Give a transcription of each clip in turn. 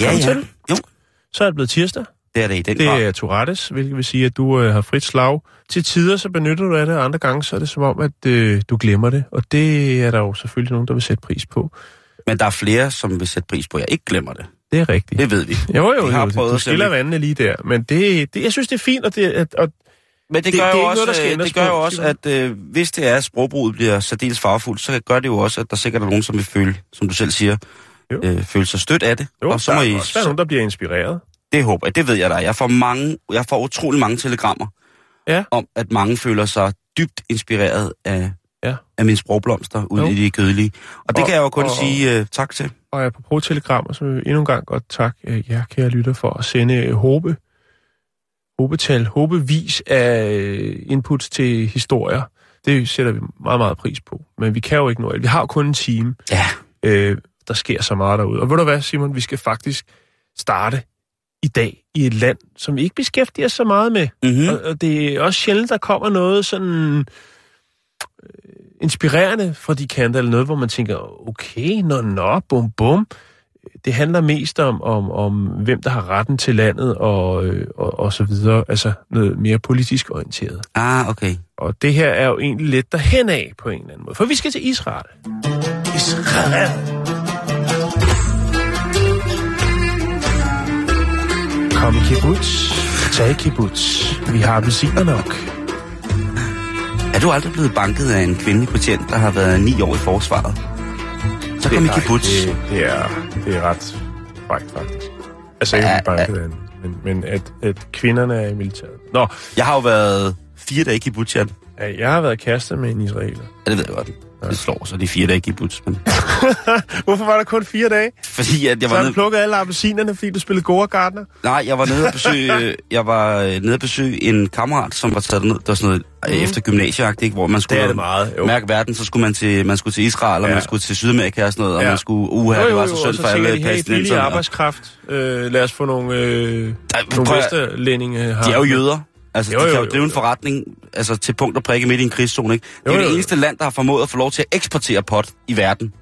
Velkommen Ja, ja. til. Jo, Så er det blevet tirsdag. det er det i den Det grad. er Tourettes, hvilket vil sige, at du øh, har frit slag. Til tider så benytter du af det, og andre gange så er det som om, at øh, du glemmer det. Og det er der jo selvfølgelig nogen, der vil sætte pris på. Men der er flere, som vil sætte pris på, at jeg ikke glemmer det. Det er rigtigt. Det ved vi. jo, jo, Vi har jo. prøvet Du skiller vandene lige der. Men det, det, jeg synes, det er fint, og det, at, og Men det, Det- gør det jo også, noget, øh, det gør jo også, at øh, hvis det er, at sprogbruget bliver særdeles farfuldt, så gør det jo også, at der sikkert er nogen, som vil føle, som du selv siger, Jo. øh, føle sig stødt af det. jo, og så der må er I, også være nogen, der bliver inspireret. det håber jeg, det ved jeg da. Jeg får, mange, jeg får utrolig mange telegrammer Ja. om, at mange føler sig dybt inspireret af, Ja. af mine sprogblomster ude Jo. i de kødelige. Og det Og- kan jeg jo kun og- sige uh, tak til. Og apropos telegrammer, så vil jeg endnu en gang godt takke øh, jer, kære lytter, for at sende øh, håbe, håbetal, håbevis af øh, inputs til historier. Det sætter vi meget, meget pris på. Men vi kan jo ikke nå alt. Vi har kun en time. Ja, Øh, der sker så meget derude. Og ved du hvad, Simon? Vi skal faktisk starte i dag i et land, som vi ikke beskæftiger så meget med. mm-hmm. Og, og det er også sjældent, der kommer noget sådan øh, inspirerende fra de kanter, eller noget, hvor man tænker, okay, nå, nå, bum, bum. Det handler mest om, om, om hvem der har retten til landet, og, øh, og, og så videre. Altså noget mere politisk orienteret. ah, okay. Og det her er jo egentlig lidt derhen af på en eller anden måde. For vi skal til Israel. Israel. Kom i kibbutz. Tag i kibbutz. Vi har appelsiner nok. Er du aldrig blevet banket af en kvindelig patient, der har været ni år i forsvaret? Så kom i kibbutz. Det, det, er, det er ret frækt, faktisk. Altså Ja, ja, banket af en, men, men at, at kvinderne er i militæret. Nå, Jeg har jo været fire dage i kibbutz, Ja, jeg har været kærester med en israeler. Ja, det ved jeg godt. Det slår så de fire dage i kibbutz. Men... Hvorfor var der kun fire dage? Fordi at jeg Så var du nede... plukket alle appelsinerne, fordi du spillede gode Gardner? Nej, jeg var nede og besøge, øh, jeg var øh, nede og besøge en kammerat, som var taget ned. Det var sådan noget mm. efter gymnasieagtigt, hvor man skulle Det det meget, jo. mærke verden. Så skulle man til, man skulle til Israel, og Ja. man skulle til Sydamerika og sådan noget, og Ja. man skulle, uha, det var så synd og for så alle de, hey, billig palæstinenserne. og- arbejdskraft. Øh, lad os få nogle, øh, nogle prøv at- vesterlændinge her. De er jo jøder. Altså, Jo, de jo, kan jo jo, drive en jo. forretning altså, til punkt og prikke midt i en krigszone, ikke? Det er Jo, jo, det eneste land, der har formået at få lov til at eksportere pot i verden.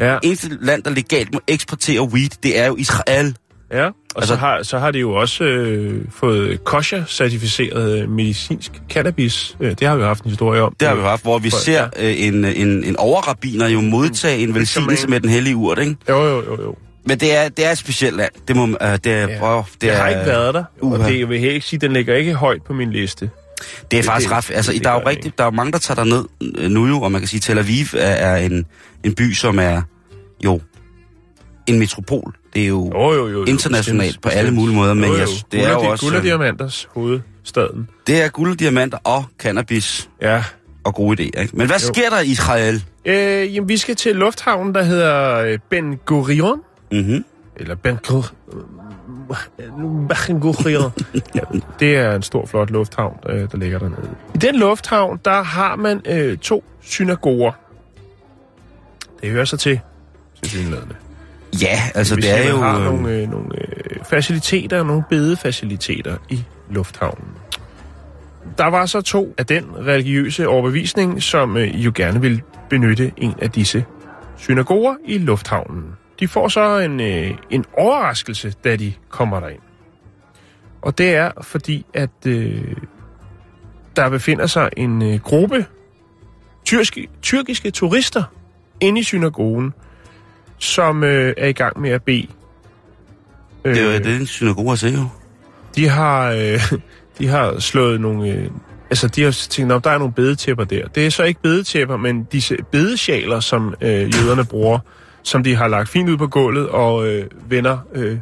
Ja, eneste land, der legalt må eksportere weed, det er jo Israel. ja. Og Altså- så, har, så har de jo også øh, fået kosher-certificeret øh, medicinsk cannabis. Øh, det har vi jo haft en historie om. Det har vi jo haft, hvor vi For- ser øh, en, en, en overrabiner jo modtage en velsignelse med den hellige urt, ikke? Jo, jo, jo, jo. Men det er, det er et specielt land. Det, må, uh, det, er, Ja. åh, det, er, har ikke været der, og uha. det jeg vil ikke sige, den ligger ikke højt på min liste. Det er faktisk det- ret... Altså, det der er jo gør det rigtig, der er jo mange, der tager derned øh, nu jo, og man kan sige, Tel Aviv er, er en, en by, som er jo en metropol. Det er jo Jo, jo, jo. jo internationalt bestemt, på alle mulige måder, men jo, jo. jeg, det er jo også... Guld og øh, diamanters hovedstaden. Det er guld, diamanter og cannabis Ja. og gode idéer, ikke? Men hvad Jo. sker der i Israel? Øh, jamen, vi skal til lufthavnen, der hedder øh, Ben Gurion. Mm-hmm. Eller ja, det er en stor, flot lufthavn, øh, der ligger dernede. I den lufthavn, der har man øh, to synagoger. Det hører sig til, tilsyneladende. Ja, altså Hvis det er man jo... har øh, nogle, øh, nogle øh, faciliteter, nogle bedefaciliteter i lufthavnen. Der var så to af den religiøse overbevisning, som øh, jo gerne vil benytte en af disse synagoger i lufthavnen. De får så en, øh, en overraskelse, da de kommer derind. Og det er fordi, at øh, der befinder sig en øh, gruppe tyrkiske, tyrkiske turister inde i synagogen, som øh, er i gang med at bede. Øh, Det er jo det, er en synagoge at se jo. de har, øh, de har slået nogle... Øh, altså, de har tænkt, at der er nogle bedetæpper der. Det er så ikke bedetæpper, men disse bedesjaler, som øh, jøderne bruger, som de har lagt fint ud på gulvet og øh, vender øh,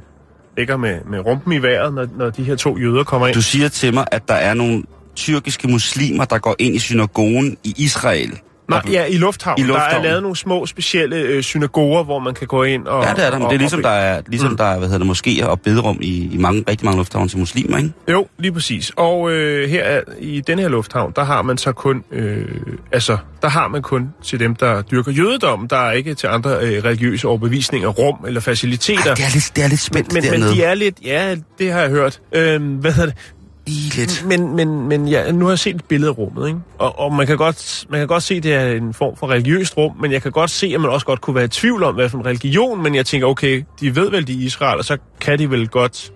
ligger med, med rumpen i vejret, når, når de her to jøder kommer ind. Du siger til mig, at der er nogle tyrkiske muslimer, der går ind i synagogen i Israel. Nej, ja, i lufthavnen. I Der er lavet nogle små specielle øh, synagoger, hvor man kan gå ind og... Ja, det er der, men det er ligesom, der er, ligesom Mm. der er, hvad hedder det, moskéer og bederum i, i mange, rigtig mange lufthavne til muslimer, ikke? Jo, lige præcis. Og øh, her er- i den her lufthavn, der har man så kun, øh, altså, der har man kun til dem, der dyrker jødedom. Der er ikke til andre øh, religiøse overbevisninger, rum eller faciliteter. Ej, det er lidt, det er lidt spændt men, men dernede. de er lidt, ja, det har jeg hørt. Øh, hvad hedder det? Lige lidt. Men, men, men ja, nu har jeg set et billede af rummet, ikke? Og, og man, kan godt, man kan godt se, at det er en form for religiøst rum, men jeg kan godt se, at man også godt kunne være i tvivl om, hvad for en religion, men jeg tænker, okay, de ved vel, de er Israel, og så kan de vel godt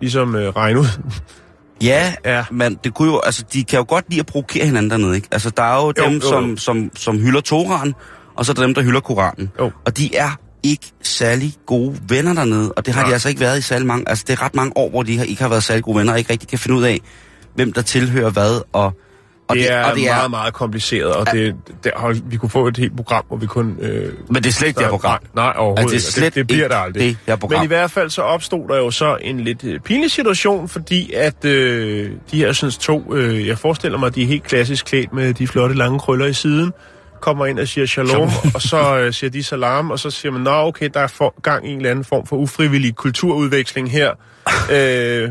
ligesom øh, regne ud. Ja, Ja. men det kunne jo, altså, de kan jo godt lide at provokere hinanden dernede, ikke? Altså, der er jo, Jo, dem, jo, jo. Som, som, som hylder Toran, og så er der dem, der hylder Koranen. Jo. Og de er ikke særlig gode venner dernede, og det har Nej. de altså ikke været i særlig mange, altså det er ret mange år, hvor de har, ikke har været særlig gode venner, og ikke rigtig kan finde ud af, hvem der tilhører hvad, og, og det, er og det er, meget, meget kompliceret, og det, det, hold, vi kunne få et helt program, hvor vi kun... Øh, men det er slet ikke det her program. Nej, nej overhovedet Altså, det er ikke, slet det, det bliver ikke der aldrig. det her program. Men i hvert fald så opstod der jo så en lidt øh, pinlig situation, fordi at øh, de her sådan, to, øh, jeg forestiller mig, de er helt klassisk klædt med de flotte lange krøller i siden, kommer ind og siger shalom, og så øh, siger de salam, og så siger man, nå okay, der er for, gang i en eller anden form for ufrivillig kulturudveksling her, øh,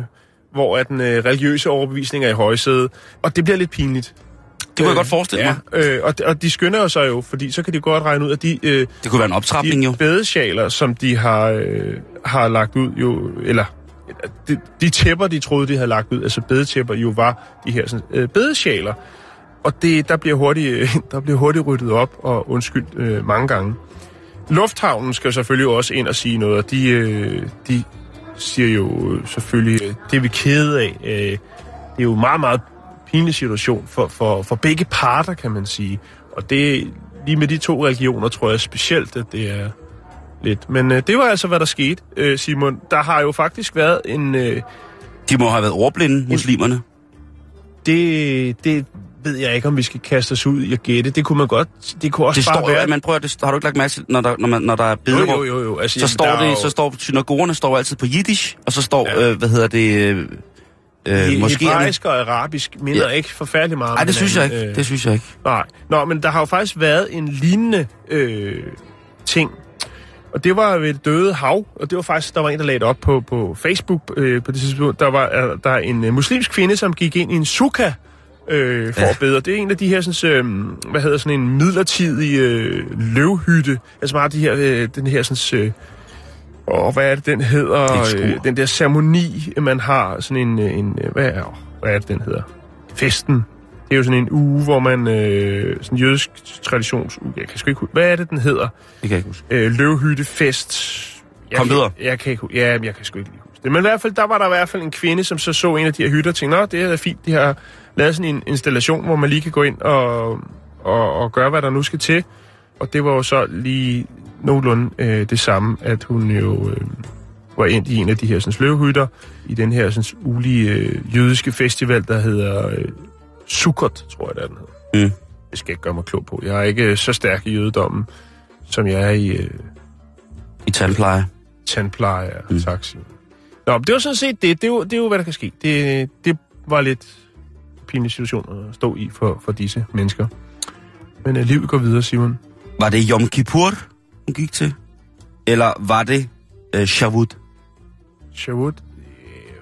hvor at den øh, religiøse overbevisning er i højsædet, og det bliver lidt pinligt. Det kunne jeg godt forestille ja, mig. Øh, og, de- og de skynder jo sig jo, fordi så kan de godt regne ud, at de, øh, Det kunne være en optrapning jo. de bedesjaler, som de har, øh, har lagt ud, jo, eller de, de tæpper, de troede, de havde lagt ud, altså bedetæpper, jo var de her sådan, øh, bedesjaler. Og det, der, bliver hurtigt, øh, der bliver hurtigt ryddet op og undskyldt øh, mange gange. Lufthavnen skal selvfølgelig også ind og sige noget, og de, øh, de siger jo selvfølgelig, øh, det er vi kede af. Øh, det er jo en meget, meget pinlig situation for, for, for begge parter, kan man sige. Og det lige med de to regioner, tror jeg specielt, at det er lidt. Men øh, det var altså, hvad der skete, øh, Simon. Der har jo faktisk været en... Øh, De må have været ordblinde, muslimerne. det, det ved jeg ikke, om vi skal kaste os ud i at gætte. Det kunne man godt... Det kunne også Det bare står, være... man prøver, det, har du ikke lagt mærke til, når der, når, man, når der er bederum, jo, jo, jo, jo. Altså, så jamen, står det, jo- så står synagogerne står altid på jiddisch, og så står, Ja. øh, hvad hedder det, øh, øh, måske... Hebraisk og arabisk minder Ja. ikke forfærdeligt meget Nej, det synes jeg ikke. øh, Det synes jeg ikke. Nej. Nå, men der har jo faktisk været en lignende øh, ting. Og det var ved det døde hav, og det var faktisk, der var en, der lagde det op på, på Facebook øh, på det tidspunkt. Der var der er en øh, muslimsk kvinde, som gik ind i en suka øh, for Ja. at bede. Og Det er en af de her, sådan, øh, hvad hedder sådan en midlertidig øh, løvhytte. Altså meget de her, øh, den her sådan... Øh, og hvad er det, den hedder? Er. Øh, den der ceremoni, man har, sådan en, øh, en øh, hvad, er, hvad er det, den hedder? Festen. Det er jo sådan en uge, hvor man, øh, sådan en jødisk traditionsuge, jeg kan sgu ikke huske, hvad er det, den hedder? Det kan jeg ikke huske. Øh, løvhyttefest. Jeg Kom kan- videre. Jeg kan ikke, ja, jeg kan sgu ikke lige det. Men i hvert fald, der var der i hvert fald en kvinde, som så så en af de her hytter og tænkte, nå, det er fint, de har lavet sådan en installation, hvor man lige kan gå ind og, og, og gøre, hvad der nu skal til. Og det var jo så lige nogenlunde øh, det samme, at hun jo øh, var ind i en af de her sådan, løvhytter i den her sådan, ulige øh, jødiske festival, der hedder øh, Sukkot, tror jeg, det er, den hedder. Mm. Det skal jeg ikke gøre mig klog på. Jeg er ikke øh, så stærk i jødedommen, som jeg er i øh, I tandpleje. tandpleje og mm. taxi. Nå, det var sådan set det. Det er jo, det er jo hvad der kan ske. Det, det var lidt pinlig situation at stå i for, for disse mennesker. Men uh, livet går videre, Simon. Var det Yom Kippur, hun gik til? Eller var det øh, Shavut? Shavut.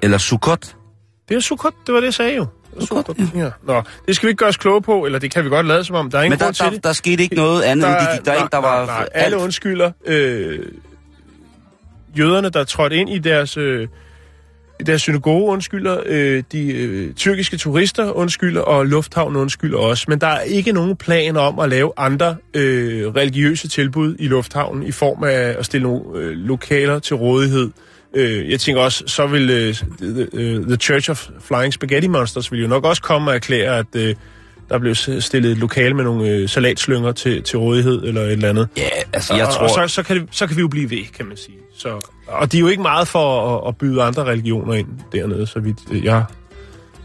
Eller Sukkot? Det er Sukkot, det var det, jeg sagde jo. Sukkot, ja. Nå, det skal vi ikke gøre os kloge på, eller det kan vi godt lade som om. Der er ingen Men der, grund til der, det. der skete ikke noget andet, end de gik derind. Der var nej, nej. Alle alt. undskylder. Øh, jøderne, der trådte ind i deres, øh, deres synagoge, undskylder. Øh, de øh, tyrkiske turister undskylder, og lufthavnen undskylder også. Men der er ikke nogen plan om at lave andre øh, religiøse tilbud i lufthavnen i form af at stille nogle øh, lokaler til rådighed. Øh, jeg tænker også, så vil øh, the, the, øh, the Church of Flying Spaghetti Monsters vil jo nok også komme og erklære, at øh, der blev stillet et lokale med nogle øh, salatslynger til, til rådighed eller et eller andet. Ja, altså jeg og, tror... og så, så, kan det, så kan vi jo blive ved, kan man sige. Så, og de er jo ikke meget for at, at byde andre religioner ind dernede, så vidt øh, jeg...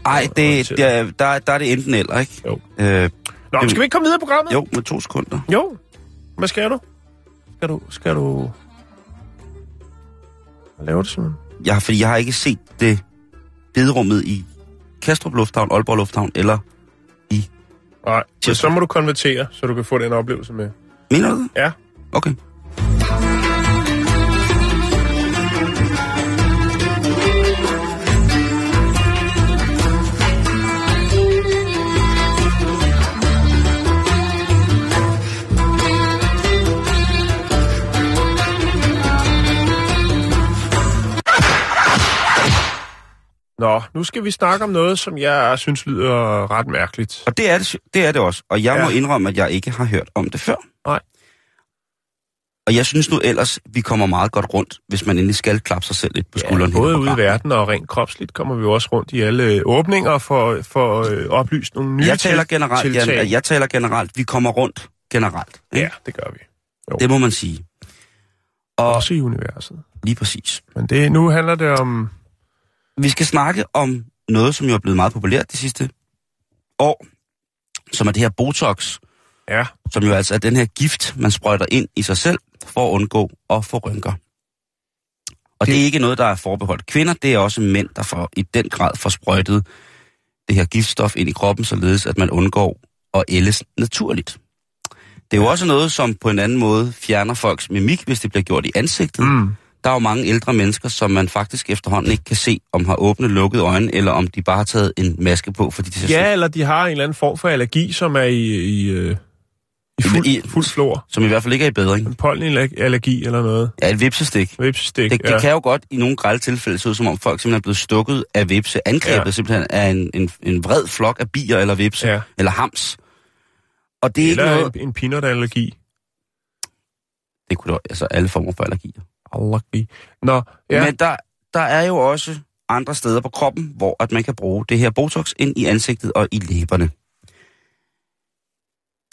Ej, det, det, er- der, der er det enten eller, ikke? Jo. Øh, Nå, men skal vi ikke komme videre i programmet? jo, med to sekunder. Jo. Hvad skal du? Skal du... Skal du... Hvad laver du, Simon? Jeg, fordi jeg har ikke set det bederummet i Kastrup Lufthavn, Aalborg Lufthavn eller... Nej, så, Tirsdag. så må du konvertere, så du kan få den oplevelse med. Mener du det? Ja. Okay. Nå, nu skal vi snakke om noget, som jeg synes lyder ret mærkeligt. Og det er det, det er det også. Og jeg ja. Må indrømme, at jeg ikke har hørt om det før. Nej. Og jeg synes nu ellers, vi kommer meget godt rundt, hvis man endelig skal klappe sig selv lidt på Ja, skulderen. både ude i verden og rent kropsligt kommer vi jo også rundt i alle åbninger for, for øh, oplyst nogle nye Jeg taler generelt, tiltag. Jan, jeg taler generelt, vi kommer rundt generelt. ikke? Ja, det gør vi. Det må man sige. Og Også i universet. lige præcis. Men det, nu handler det om... Vi skal snakke om noget, som jo er blevet meget populært de sidste år, som er det her Botox, Ja, som jo altså er den her gift, man sprøjter ind i sig selv for at undgå at få rynker. Og det er ikke noget, der er forbeholdt kvinder, det er også mænd, der får, i den grad får sprøjtet det her giftstof ind i kroppen, således at man undgår at ældes naturligt. Det er jo også noget, som på en anden måde fjerner folks mimik, hvis det bliver gjort i ansigtet. mm. Der er jo mange ældre mennesker, som man faktisk efterhånden ikke kan se, om har åbne, lukkede øjne, eller om de bare har taget en maske på, fordi de ja eller de har en eller anden form for allergi, som er i, i, øh, i fuld, I- fuld flor. som i hvert fald ikke er i bedring. En pollenallergi eller noget. Ja, et vipsestik. Vipsestik, Det, ja. det kan jo godt i nogle grælde tilfælde se ud, som om folk simpelthen er blevet stukket af vipse, angrebet Ja. simpelthen af en, en, en vred flok af bier eller vipse, Ja. eller hams. Og det er ikke Eller noget... en, en peanut-allergi. Det kunne da, altså alle former for allergier. Allergi. Nå, ja. Men der, der er jo også andre steder på kroppen, hvor at man kan bruge det her Botox ind i ansigtet og i læberne.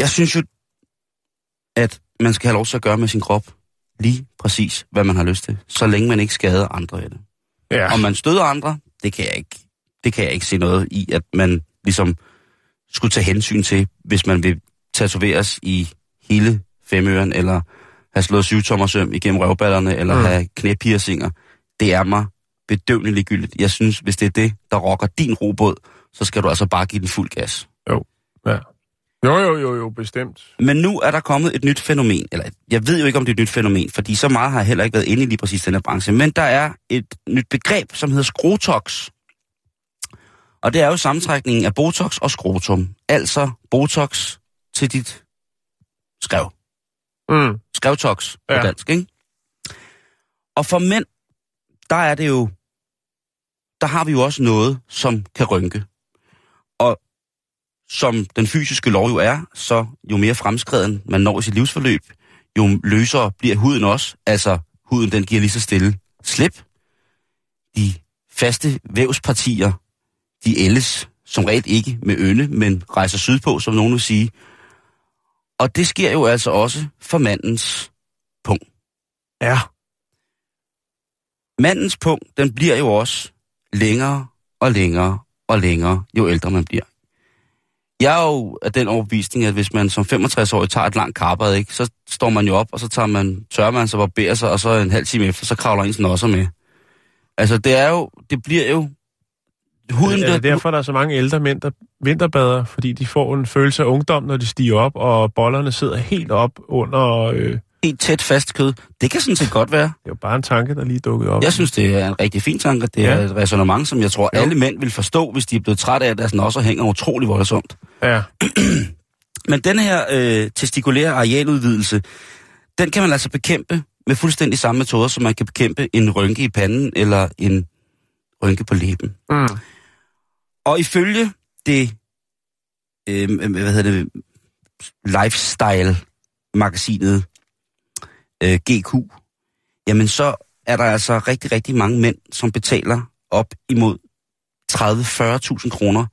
Jeg synes jo, at man skal have lov til at gøre med sin krop lige præcis, hvad man har lyst til, så længe man ikke skader andre ved det. ja. Om man støder andre, det kan jeg ikke, det kan jeg ikke se noget i, at man ligesom skulle tage hensyn til, hvis man vil tatoveres i hele femøren, eller have slået syvtommersøm igennem røvballerne, eller Mm. have knæpiercinger. Det er mig bedøvende ligegyldigt. Jeg synes, hvis det er det, der rokker din robåd, så skal du altså bare give den fuld gas. ja. Jo, jo, jo, jo, bestemt. Men nu er der kommet et nyt fænomen, eller jeg ved jo ikke, om det er et nyt fænomen, fordi så meget har jeg heller ikke været inde i lige præcis den her branche, men der er et nyt begreb, som hedder skrotox. Og det er jo sammentrækningen af botox og skrotum. Altså botox til dit skrev. Mm. Skrevtox på Ja. dansk, ikke? Og for mænd, der er det jo, der har vi jo også noget, som kan rynke. Og som den fysiske lov jo er, så jo mere fremskreden man når i sit livsforløb, jo løsere bliver huden også. Altså, huden den giver lige så stille slip. De faste vævspartier, de ældes som regel ikke med ynde, men rejser sydpå, som nogen vil sige. Og det sker jo altså også for mandens punkt. Ja. Mandens punkt, den bliver jo også længere og længere og længere, jo ældre man bliver. Jeg er jo af den overbevisning, at hvis man som 65-årig tager et langt karbad, ikke, så står man jo op, og så tager man, tørrer man sig, barberer sig, og så en halv time efter, så kravler ens nosser med. Altså, det er jo, det bliver jo... Huden, Er det derfor, der er så mange ældre mænd, der vinterbader? Fordi de får en følelse af ungdom, når de stiger op, og bollerne sidder helt op under... Øh, det helt tæt fast kød. Det kan sådan set godt være. er jo bare en tanke, der lige dukkede op. Jeg synes, det er en rigtig fin tanke. Det er Ja. et resonemang, som jeg tror, Jo. alle mænd vil forstå, hvis de er blevet trætte af, at deres nosser hænger utrolig voldsomt. Ja. Men den her øh, testikulære arealudvidelse, den kan man altså bekæmpe med fuldstændig samme metoder, som man kan bekæmpe en rynke i panden eller en rynke på læben. Mm. Og ifølge det, øh, hvad hedder det, lifestyle-magasinet øh, GQ, jamen så er der altså rigtig, rigtig mange mænd, som betaler op imod 30-40.000 kroner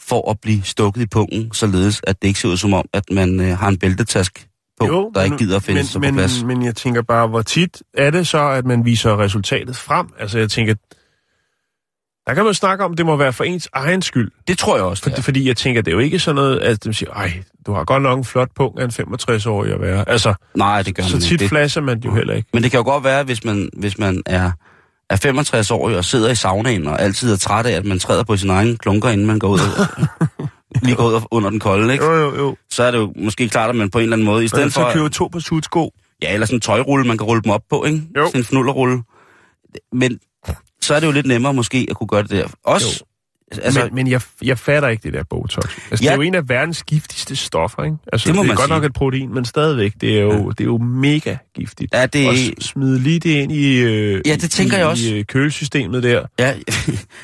for at blive stukket i pungen, således at det ikke ser ud som om, at man øh, har en bæltetask på, jo, der men- ikke gider at finde men, sig men, på plads. Men jeg tænker bare, hvor tit er det så, at man viser resultatet frem? Altså jeg tænker, der kan man snakke om, at det må være for ens egen skyld. Det tror jeg også, det Fordi, fordi jeg tænker, det er jo ikke sådan noget, at de siger, ej, du har godt nok en flot punkt af en 65-årig at være. Altså, Nej, det gør så man tit ikke. Flasher man jo heller ikke. Men det kan jo godt være, hvis man, hvis man er, er 65 år og sidder i saunaen og altid er træt af, at man træder på sin egen klunker, inden man går ud, lige går ud under den kolde, ikke? Jo, jo, jo. så er det jo måske klart, at man på en eller anden måde, i stedet for... så køber to på sudsko. Ja, eller sådan en tøjrulle, man kan rulle dem op på, ikke? Jo. Sådan en fnullerrulle. Men så er det jo lidt nemmere måske at kunne gøre det der. Også, Altså, altså, men, men jeg, jeg fatter ikke det der Botox. Altså, ja. det er jo en af verdens giftigste stoffer, ikke? Altså, Det må det er man godt sige. nok et protein, men stadigvæk, det er jo, ja. det er jo mega giftigt. Ja, det Og smide lige det ind i, øh, Ja, det tænker i, jeg også. i øh, kølesystemet der. ja,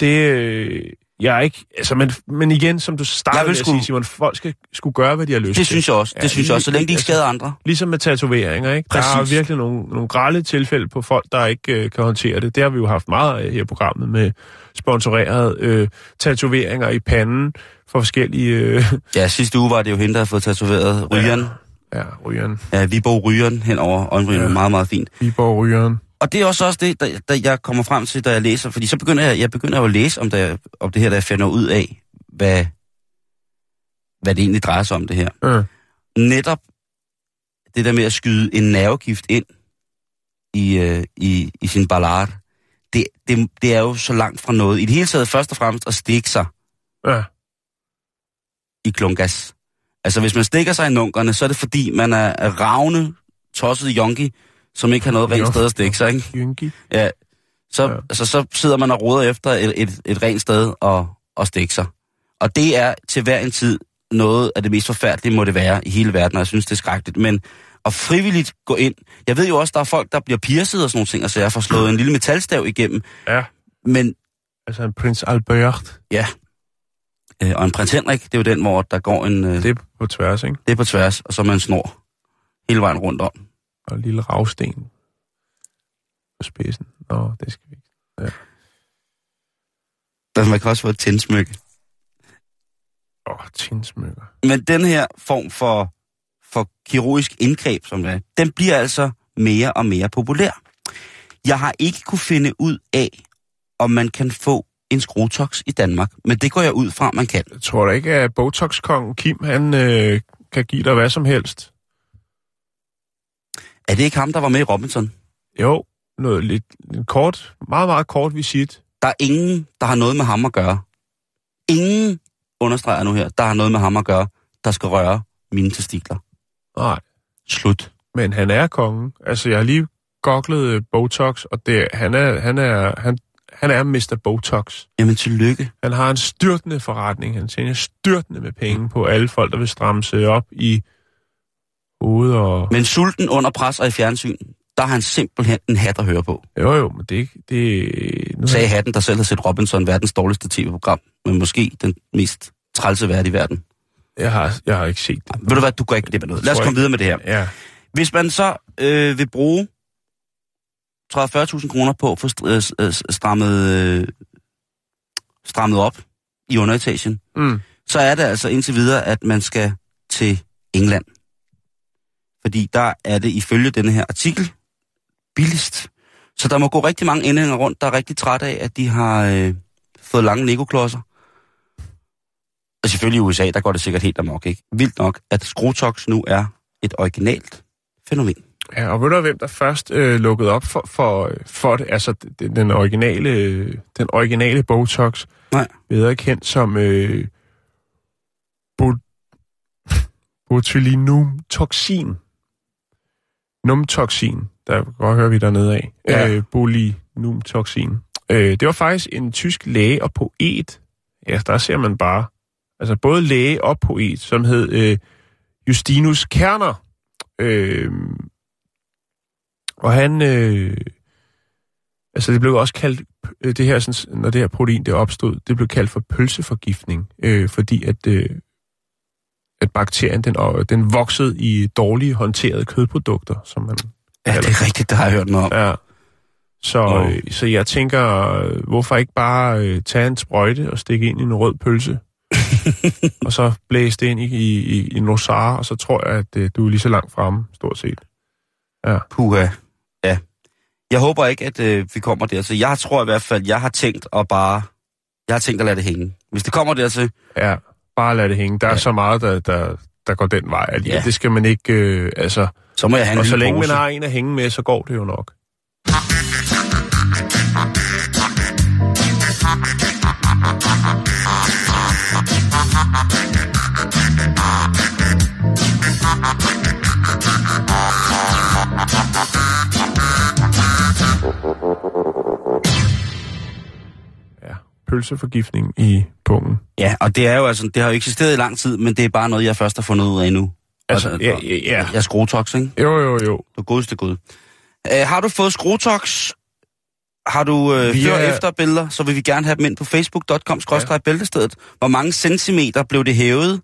Det, øh, jeg er ikke, altså, men, men igen, som du startede med at sige, Simon, folk skal skulle gøre, hvad de har lyst det til. synes jeg også. Det Ja, synes jeg også, så længe de ikke altså- skader andre. Ligesom med tatoveringer, ikke? Der er Præcis. virkelig nogle, nogle grælde tilfælde på folk, der ikke øh, kan håndtere det. Det har vi jo haft meget af her i programmet med sponsorerede øh, tatoveringer i panden for forskellige... Øh, Ja, sidste uge var det jo hende, der havde fået tatoveret rygeren. ja, rygeren. Ja, vi bor rygeren hen over øjenbrynet. Ja. Ja. Meget, meget fint. Viborg rygeren. Og det er også også det, der, der jeg kommer frem til, da jeg læser. Fordi så begynder jeg, jeg begynder jo at læse om, det, om det her, da jeg finder ud af, hvad, hvad det egentlig drejer sig om det her. Ja. netop det der med at skyde en nervegift ind i, øh, i, i sin ballade, det, det, det er jo så langt fra noget. I det hele taget først og fremmest at stikke sig ja. i klungas. Altså hvis man stikker sig i nunkerne, så er det fordi, man er, er ravne, tosset junkie, som ikke har noget rent sted at stikke sig, ikke? Jynki. Ja, så, Ja. Altså, så sidder man og roder efter et, et, et rent sted og, og stikke sig. Og det er til hver en tid noget af det mest forfærdelige, må det være i hele verden, og jeg synes, det er skrækkeligt. Men at frivilligt gå ind... Jeg ved jo også, der er folk, der bliver pierced og sådan nogle ting, altså jeg får slået en lille metalstav igennem. Ja. Men Altså en prins Albert. ja, øh, og en prins Henrik, det er jo den, hvor der går en... Øh, det. Er på tværs, ikke? det er på tværs, og så man snor hele vejen rundt om. Og en lille ravsten på spidsen. Nå, det skal vi ikke. Men man kan også få et tændsmykke. Åh, oh, tindsmykker. Men den her form for, for kirurgisk indgreb, som det er, den bliver altså mere og mere populær. Jeg har ikke kunne finde ud af, om man kan få en skrotox i Danmark, men det går jeg ud fra, man kan. Jeg tror da ikke, at Botox-kongen Kim, han øh, kan give dig hvad som helst. Er det ikke ham, der var med i Robinson? Jo, noget lidt, lidt kort, meget, meget kort visit. Der er ingen, der har noget med ham at gøre. Ingen, understreger nu her, der har noget med ham at gøre, der skal røre mine testikler. Nej, Slut. men han er kongen. Altså, jeg har lige googlet øh, Botox, og det, han, er, han, er, han, han er Mr. Botox. Jamen, tillykke. Han har en styrtende forretning. Han tjener styrtende med penge på alle folk, der vil stramme sig op i hovedet og... Men sulten under pres og i fjernsyn, der har han simpelthen en hat at høre på. Jo, jo, men det er ikke... Det, nu sagde hatten, der selv har set Robinson verdens dårligste tv-program, men måske den mest trælse vært i verden. jeg, har, jeg har ikke set det. Ved du hvad, du går ikke glip af noget. Lad os komme videre med det her. Ja, Hvis man så øh, vil bruge 30-40.000 kroner på st- øh, øh, strammet, øh, strammet op i underetagen, mm. så er det altså indtil videre, at man skal til England. Fordi der er det ifølge denne her artikel billigst. Så der må gå rigtig mange indhænger rundt, der er rigtig træt af, at de har øh, fået lange legoklodser. Og selvfølgelig i USA, der går det sikkert helt amok, ikke? Vildt nok, at Skrotox nu er et originalt fænomen. ja, og ved du hvem der først øh, lukkede op for, for, for det? Altså, den, den originale, den originale Botox, Nej. bedre kendt som øh, bot, botulinumtoxin. Numtoxin, der godt høre vi dernede af. Ja. Øh, botulinumtoxin. Øh, det var faktisk en tysk læge og poet. Ja, der ser man bare. Altså både læge og poet, som hed øh, Justinus Kerner. Øh, og han... Øh, altså det blev også kaldt... øh, Det her, sådan, når det her protein det opstod, det blev kaldt for pølseforgiftning. Øh, fordi at... Øh, at bakterien den, den voksede i dårlige håndterede kødprodukter, som man Ja, det er rigtigt, der har jeg hørt noget om. Ja. Så, øh, så jeg tænker, øh, hvorfor ikke bare øh, tage en sprøjte og stikke ind i en rød pølse? og så blæse det ind i, i, i, i Nosara, og så tror jeg, at øh, du er lige så langt fremme, stort set. Puha. Ja. Jeg håber ikke, at øh, vi kommer der. Så jeg tror i hvert fald, jeg har tænkt at bare... Jeg har tænkt at lade det hænge. Hvis det kommer dertil, Ja, bare lad det hænge. Der ja. så meget, der, der, der går den vej. Altså, ja. Det skal man ikke... Øh, altså, så må jeg have og så længe pose. man har en at hænge med, så går det jo nok. Pølseforgiftning i pungen. Ja, og det er jo altså, det har jo eksisteret i lang tid, men det er bare noget, jeg først har fundet ud af nu. Altså, Og- ja, ja, ja. Jeg er skrotox, ikke? Jo, jo, jo. Du godeste gud. Uh, har du fået skrotox? Har du uh, Vi før- og er- efterbilleder, så vil vi gerne have dem ind på facebook.com ja. bæltestedet. Hvor mange centimeter blev det hævet?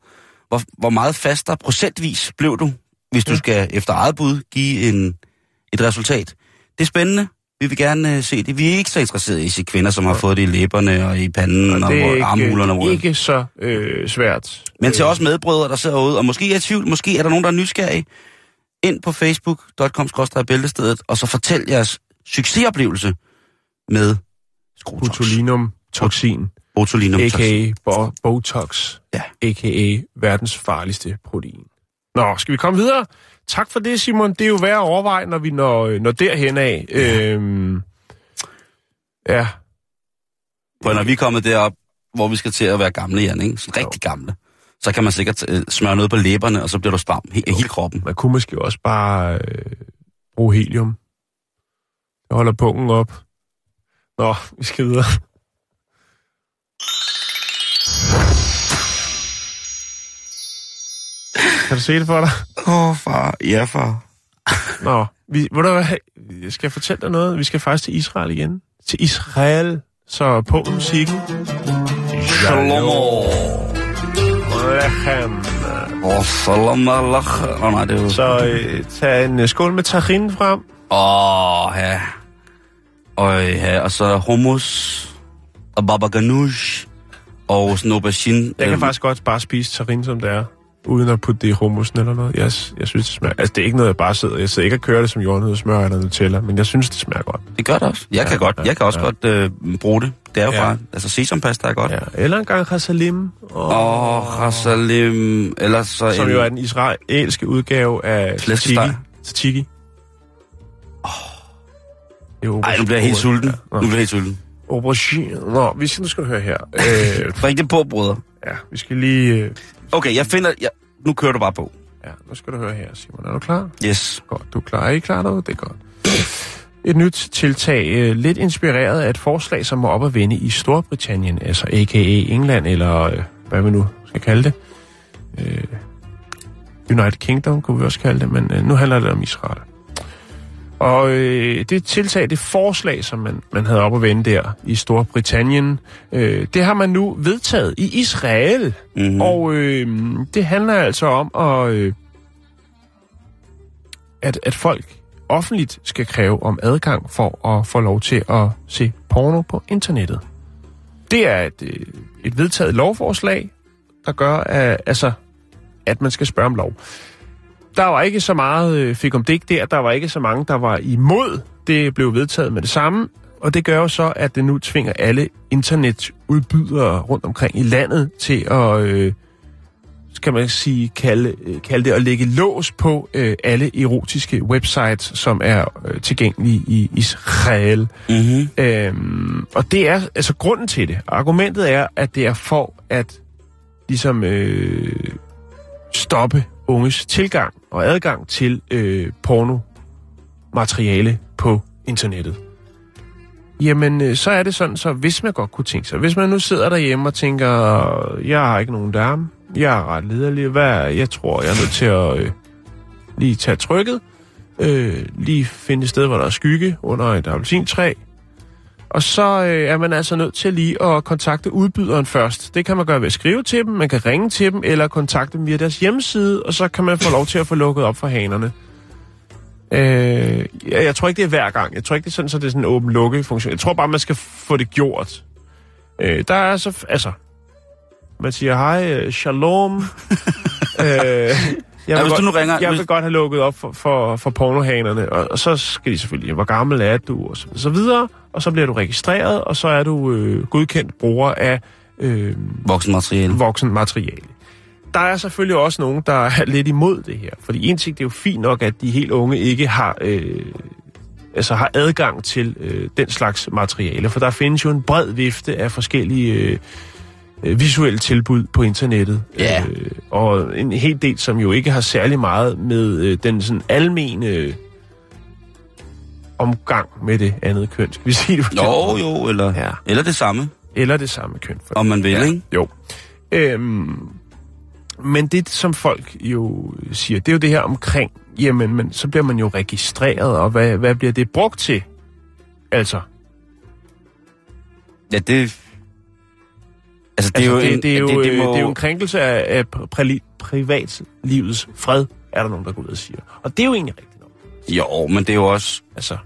Hvor, hvor meget fastere procentvis blev du, hvis du Ja. skal efter eget bud give en, et resultat? Det er spændende. Vi vil gerne uh, se det. Vi er ikke så interesserede i at se kvinder, som har fået det i læberne og i panden og, det er og armhulerne. ikke, hvor- ikke så øh, svært. Men til Øh, os medbrødre, der sidder ude, og måske er i tvivl, måske er der nogen, der er nysgerrige, ind på facebook.com bæltestedet, og så fortæl jeres succesoplevelse med skrotox. Botulinum toxin, Botulinum a.k.a. Bo- Botox, Ja. a.k.a. verdens farligste protein. Nå, skal vi komme videre? Tak for det, Simon. Det er jo værd at overveje, når vi når, øh, når derhen af. Ja. Øhm, ja, For når vi er kommet derop, hvor vi skal til at være gamle, Jan, ikke? Så rigtig gamle, så kan man sikkert øh, smøre noget på læberne, og så bliver du stram he- hele kroppen. man kunne måske også bare øh, bruge helium. Det holder pungen op. Nå, vi skal videre. Kan du se det for dig? Åh, oh, far. Ja, far. Nå, vi, ved du hvad, jeg skal fortælle dig noget. Vi skal faktisk til Israel igen. Til Israel, så på musikken. Shalom. Lechem. Åh, salam alaikum. Åh, nej, det er. Så øh, tag en øh, skål med tahin frem. Åh, ja. Og, ja, og så hummus og baba ganoush og sådan aubergine. Jeg kan Øhm, faktisk godt bare spise tarin, som det er, uden at putte det i hummusen eller noget. Jeg, jeg synes, det smager... Altså, det er ikke noget, jeg bare sidder... Jeg sidder ikke og kører det som jordnød, smør eller Nutella, men jeg synes, det smager godt. Det gør det også. Jeg kan Ja, godt, ja, jeg kan også ja. godt øh, bruge det. Det er jo Ja. bare... Altså, sesampasta er godt. Ja. Eller en gang hasalim. Åh, oh, hasalim, eller så Som en... jo er den israelske udgave af Flæskesteg. tzatziki. Oh. Ej, nu bliver jeg helt sulten. Nu bliver jeg helt sulten. Aubergine. Nå, vi skal, nu skal høre her. Øh, Bring det på, brødre. Ja, vi skal lige... Øh, Okay, jeg finder... Jeg, nu kører du bare på. ja, nu skal du høre her, Simon. Er du klar? Yes. Godt, du er klar. Er I klar derude? Det er godt. Et nyt tiltag, øh, lidt inspireret af et forslag, som var op at vende i Storbritannien, altså a.k.a. England, eller øh, hvad vi nu skal kalde det. Øh, United Kingdom kunne vi også kalde det, men nu handler det om Israel. Og øh, det tiltag, det forslag, som man, man havde op at vende der i Storbritannien, øh, det har man nu vedtaget i Israel. Mm-hmm. Og øh, det handler altså om at, øh, at, at folk offentligt skal kræve om adgang for at få lov til at se porno på internettet. Det er et, øh, et vedtaget lovforslag, der gør, at, altså, at man skal spørge om lov. Der var ikke så meget øh, fik om det der, der var ikke så mange, der var imod. Det blev vedtaget med det samme, og det gør jo så, at det nu tvinger alle internetudbydere rundt omkring i landet til at, øh, skal man sige, kalde, øh, kalde det at lægge lås på øh, alle erotiske websites, som er øh, tilgængelige i Israel. Mm-hmm. Øhm, og det er, altså grunden til det, argumentet er, at det er for at ligesom øh, stoppe unges tilgang og adgang til øh, pornomateriale på internettet. Jamen, øh, så er det sådan, så hvis man godt kunne tænke sig, hvis man nu sidder derhjemme og tænker, jeg har ikke nogen dame, jeg er ret lederlig, hvad, jeg tror, jeg er nødt til at øh, lige tage trykket, øh, lige finde et sted, hvor der er skygge under et appelsintræ, og så øh, er man altså nødt til lige at kontakte udbyderen først. Det kan man gøre ved at skrive til dem, man kan ringe til dem, eller kontakte dem via deres hjemmeside, og så kan man få lov til at få lukket op for hanerne. Øh, jeg, jeg tror ikke, det er hver gang. Jeg tror ikke, det er sådan, så det er sådan en åben-lukke-funktion. Jeg tror bare, man skal få det gjort. Øh, der er så... Altså, man siger, hej, øh, shalom. øh, jeg Ja, vil hvis du godt- nu ringer... jeg hvis, vil godt have lukket op for, for, for pornohanerne, og, og så skal de selvfølgelig, hvor gammel er du, og så, så videre, og så bliver du registreret, og så er du øh, godkendt bruger af øh, Voksenmateriale. voksen materiale. Der er selvfølgelig også nogen, der er lidt imod det her, fordi en ting, det er jo fint nok, at de helt unge ikke har øh, altså har adgang til øh, den slags materiale. For der findes jo en bred vifte af forskellige øh, øh, visuelle tilbud på internettet. Ja. Øh, og en hel del, som jo ikke har særlig meget med øh, den sådan almene øh, omgang med det andet køn, skal vi sige det på den Jo, eller, ja. eller det samme, Eller det samme køn. For om man vil, ja. ikke? Jo. Øhm, men det, som folk jo siger, det er jo det her omkring, jamen, men så bliver man jo registreret, og hvad, hvad bliver det brugt til? Altså, Ja, det... Altså, det altså er jo det, en... det, er jo, det, det, øh, må, det er jo en krænkelse af, af pri- privatlivets fred, er der nogen, der går ud og siger. Og det er jo egentlig rigtigt nok. Jo, men det er jo også... Altså,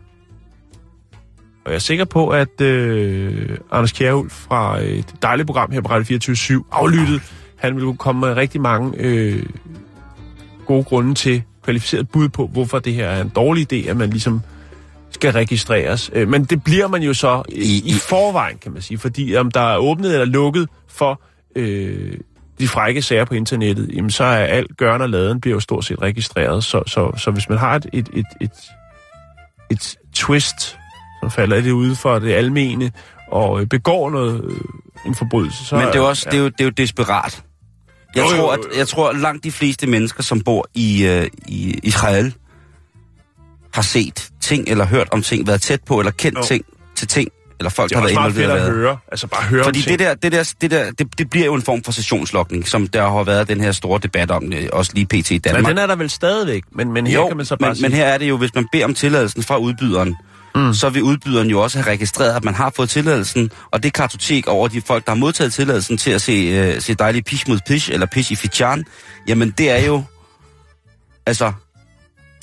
og jeg er sikker på, at øh, Anders Kjærhul fra et dejligt program her på Radio 24 aflyttet, han vil komme med rigtig mange øh, gode grunde til kvalificeret bud på, hvorfor det her er en dårlig idé, at man ligesom skal registreres. Øh, men det bliver man jo så i, I- forvejen, kan man sige, fordi om der er åbnet eller lukket for øh, de frække sager på internettet, jamen så er alt gørn og laden bliver jo stort set registreret. Så, så, så hvis man har et, et, et, et, et twist, som falder det ude for det almene, og øh, begår noget, øh, en forbrydelse, så... Men det er jo også det er jo, det er jo desperat. Jeg Jo, tror, at jo, jo. jeg tror, at langt de fleste mennesker, som bor i, øh, i Israel, har set ting eller hørt om ting, været tæt på eller kendt Jo. ting til ting, eller folk, det der er har også været meget fedt involveret. at i været. høre. Altså bare høre Fordi om ting. det der, det, der, det, der det, det bliver jo en form for sessionslokning, som der har været den her store debat om, øh, også lige pt. i Men Danmark. den er der vel stadigvæk, men, men her jo, kan man så bare men, sige... men her er det jo, hvis man beder om tilladelsen fra udbyderen, mm. så vil udbyderen jo også have registreret, at man har fået tilladelsen, og det kartotek over de folk, der har modtaget tilladelsen til at se, uh, se dejlig pish mod pish, eller pish i fichan, jamen det er jo, altså,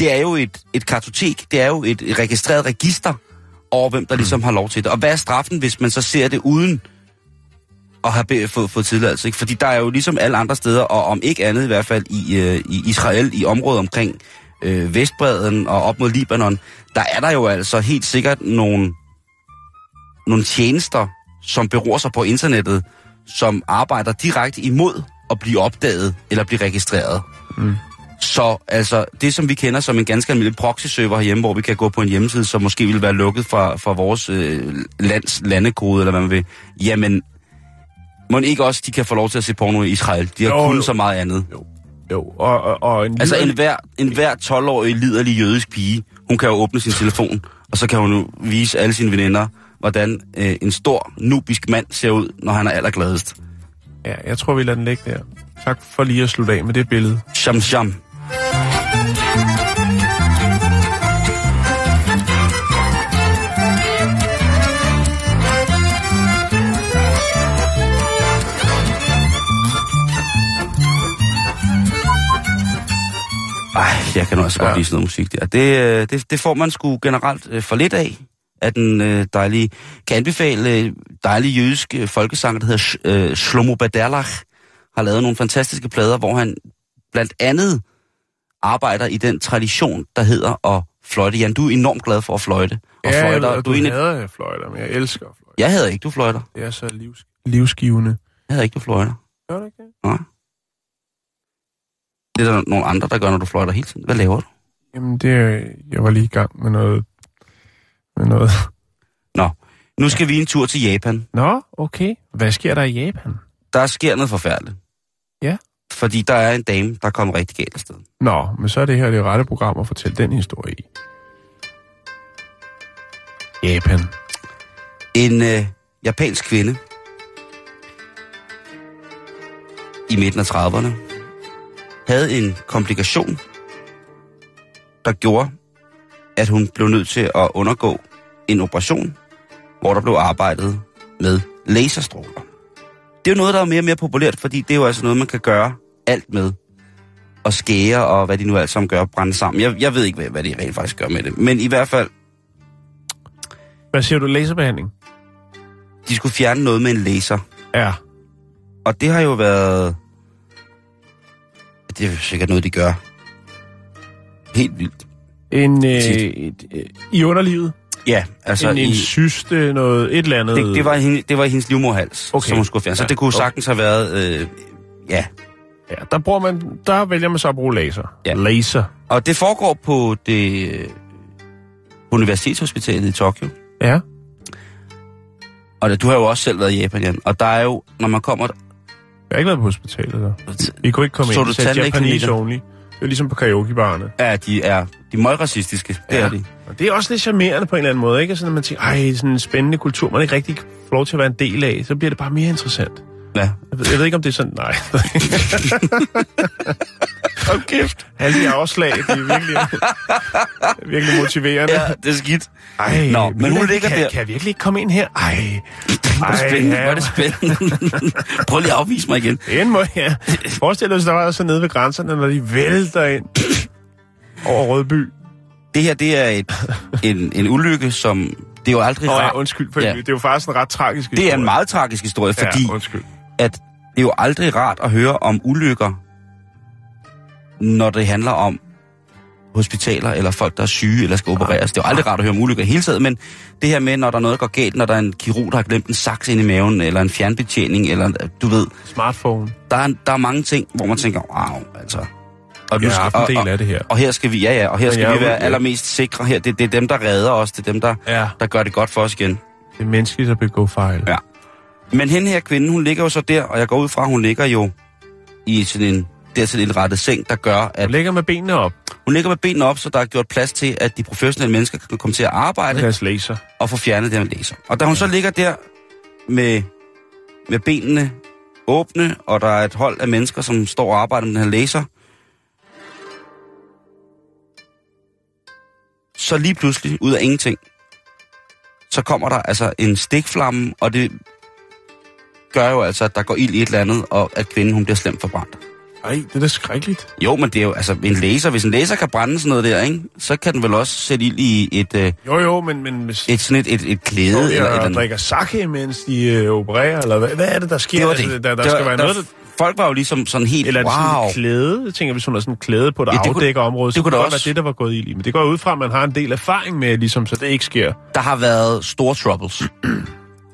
det er jo et, et kartotek, det er jo et registreret register over, hvem der ligesom har lov til det. Og hvad er straffen, hvis man så ser det uden at have fået, fået tilladelse? Ikke? Fordi der er jo ligesom alle andre steder, og om ikke andet i hvert fald i, øh, i Israel, i området omkring øh, Vestbreden og op mod Libanon, der er der jo altså helt sikkert nogle, nogle tjenester, som beror sig på internettet, som arbejder direkte imod at blive opdaget eller blive registreret. Mm. Så altså, det som vi kender som en ganske almindelig proxy-server herhjemme, hvor vi kan gå på en hjemmeside, som måske ville være lukket fra, fra vores øh, lands landekode, eller hvad man vil, jamen, må ikke også, de kan få lov til at se porno i Israel. De har Jo, kun jo. så meget andet. Jo, og, og, og en Altså lille- en hver, en hver 12-årig liderlig jødisk pige, hun kan jo åbne sin telefon, og så kan hun jo vise alle sine veninder, hvordan øh, en stor nubisk mand ser ud, når han er allergladest. Ja, jeg tror, vi lader den ligge der. Tak for lige at slutte af med det billede. Sham sham. Ej, jeg kan nu altså ja. Ja. godt lide sådan noget musik der. Det, øh, det, det får man sgu generelt øh, for lidt af, af den øh, dejlige... Kan anbefale dejlige jødisk folkesanger, der hedder øh, Shlomo Baderlach, har lavet nogle fantastiske plader, hvor han blandt andet arbejder i den tradition, der hedder at fløjte. Jan, du er enormt glad for at fløjte. Og ja, fløjter, og du du en hader jeg fløjter, men jeg elsker fløjter. Jeg havde ikke, du fløjter. Det er så livs, livsgivende. Jeg havde ikke, du fløjter. Gør det ikke det? Nej. Det er der nogle andre, der gør, når du fløjter hele tiden. Hvad laver du? Jamen, det jeg var lige i gang med noget... Med noget. Nå, nu skal vi en tur til Japan. Nå, okay. Hvad sker der i Japan? Der sker noget forfærdeligt. Ja. Fordi der er en dame, der kommer rigtig galt afsted. Nå, men så er det her det rette program at fortælle den historie i. Japan. En øh, japansk kvinde i midten af 30'erne havde en komplikation, der gjorde, at hun blev nødt til at undergå en operation, hvor der blev arbejdet med laserstråler. Det er jo noget, der er mere og mere populært, fordi det er jo altså noget, man kan gøre alt med. Og skære og hvad de nu alt sammen gør, brænde sammen. Jeg, jeg ved ikke, hvad, hvad de rent faktisk gør med det. Men i hvert fald, Hvad siger du? Laserbehandling? de skulle fjerne noget med en laser. Ja. Og det har jo været... Det er sikkert noget, de gør. Helt vildt. En, øh, et, øh, I underlivet? Ja, altså... en, en i, syste, noget, et eller andet? det, det, var hende, det var hendes livmorhals, Okay. som hun skulle fjerne. Så Ja, det kunne sagtens have været... Øh, ja. Ja, der, bruger man, der vælger man så at bruge laser. Ja. Laser. Og det foregår på det... på Universitetshospitalet i Tokyo. Ja. Og du har jo også selv været i Japan, Jan. Og der er jo, når man kommer... Jeg har ikke været på hospitalet, der. I kunne ikke komme Så ind. du sagde tandlægeklinikker? Japanese only. Det er ligesom på karaokebarne. Ja, de er, de er meget racistiske. Det Ja. er de. Og det er også lidt charmerende på en eller anden måde, ikke? Sådan, at man tænker, ej, sådan en spændende kultur, man ikke rigtig får lov til at være en del af, så bliver det bare mere interessant. Ja. Jeg ved, jeg ved ikke, om det er sådan... Nej. Hold kæft. Alle de afslag, de er virkelig, virkelig motiverende. ja, det er skidt. Ej, Nå, men hun Mille, ligger kan, der. Kan jeg virkelig ikke komme ind her? Ej. Det spændende. Hvor er det spændende. Prøv lige at afvise mig igen. En må, ja. Forestil dig, hvis der var så nede ved grænserne, når de vælter ind over Rødby. Det her, det er et, en, en ulykke, som... Det er jo aldrig Nå, ja, undskyld, for Ja. det er jo faktisk en ret tragisk Det er en historie. meget tragisk historie, fordi Ja, undskyld. at det er jo aldrig rart at høre om ulykker, når det handler om hospitaler eller folk, der er syge eller skal opereres. Det er jo aldrig rart at høre om ulykker hele taget, men det her med, når der er noget, går galt, når der er en kirurg, der har glemt en saks ind i maven, eller en fjernbetjening, eller du ved, Smartphone. der er, der er mange ting, hvor man tænker, wow, altså. Og, haft en og, del og, af det her. og her skal vi, ja ja, og her skal vi være allermest sikre her. Det, det er dem, der redder os, det er dem, der, Ja. der gør det godt for os igen. Det er menneskeligt at begå fejl. Ja. Men hende her kvinde, hun ligger jo så der, og jeg går ud fra, hun ligger jo i sådan en dertil indrettet seng, der gør, at Jeg lægger med benene op hun ligger med benene op, så der er gjort plads til, at de professionelle mennesker kan komme til at med arbejde deres laser. og få fjernet det, man læser. Og da hun så ligger der med, med benene åbne, og der er et hold af mennesker, som står og arbejder med den her laser, så lige pludselig, ud af ingenting, så kommer der altså en stikflamme, og det gør jo altså, at der går ild i et eller andet, og at kvinden hun bliver slemt forbrændt. Ej, det er da skrækkeligt. Jo, men det er jo altså en laser. Hvis en laser kan brænde sådan noget der, ikke, så kan den vel også sætte ild i et, øh, Jo, jo, men, men hvis et, sådan et, et, et klæde. De eller, eller og drikker sake, mens de øh, opererer, eller hvad, hvad er det, der sker? det var Altså, det. Der, der det skal var, være der, noget, der, Folk var jo ligesom sådan helt, eller er det sådan wow. et klæde? Jeg tænker, hvis hun har sådan et klæde på, der Ja, ja, det kunne- afdækker området, så det kunne det også. være det, der var gået ild i. Men det går ud fra, at man har en del erfaring med, ligesom, så det ikke sker. Der har været store troubles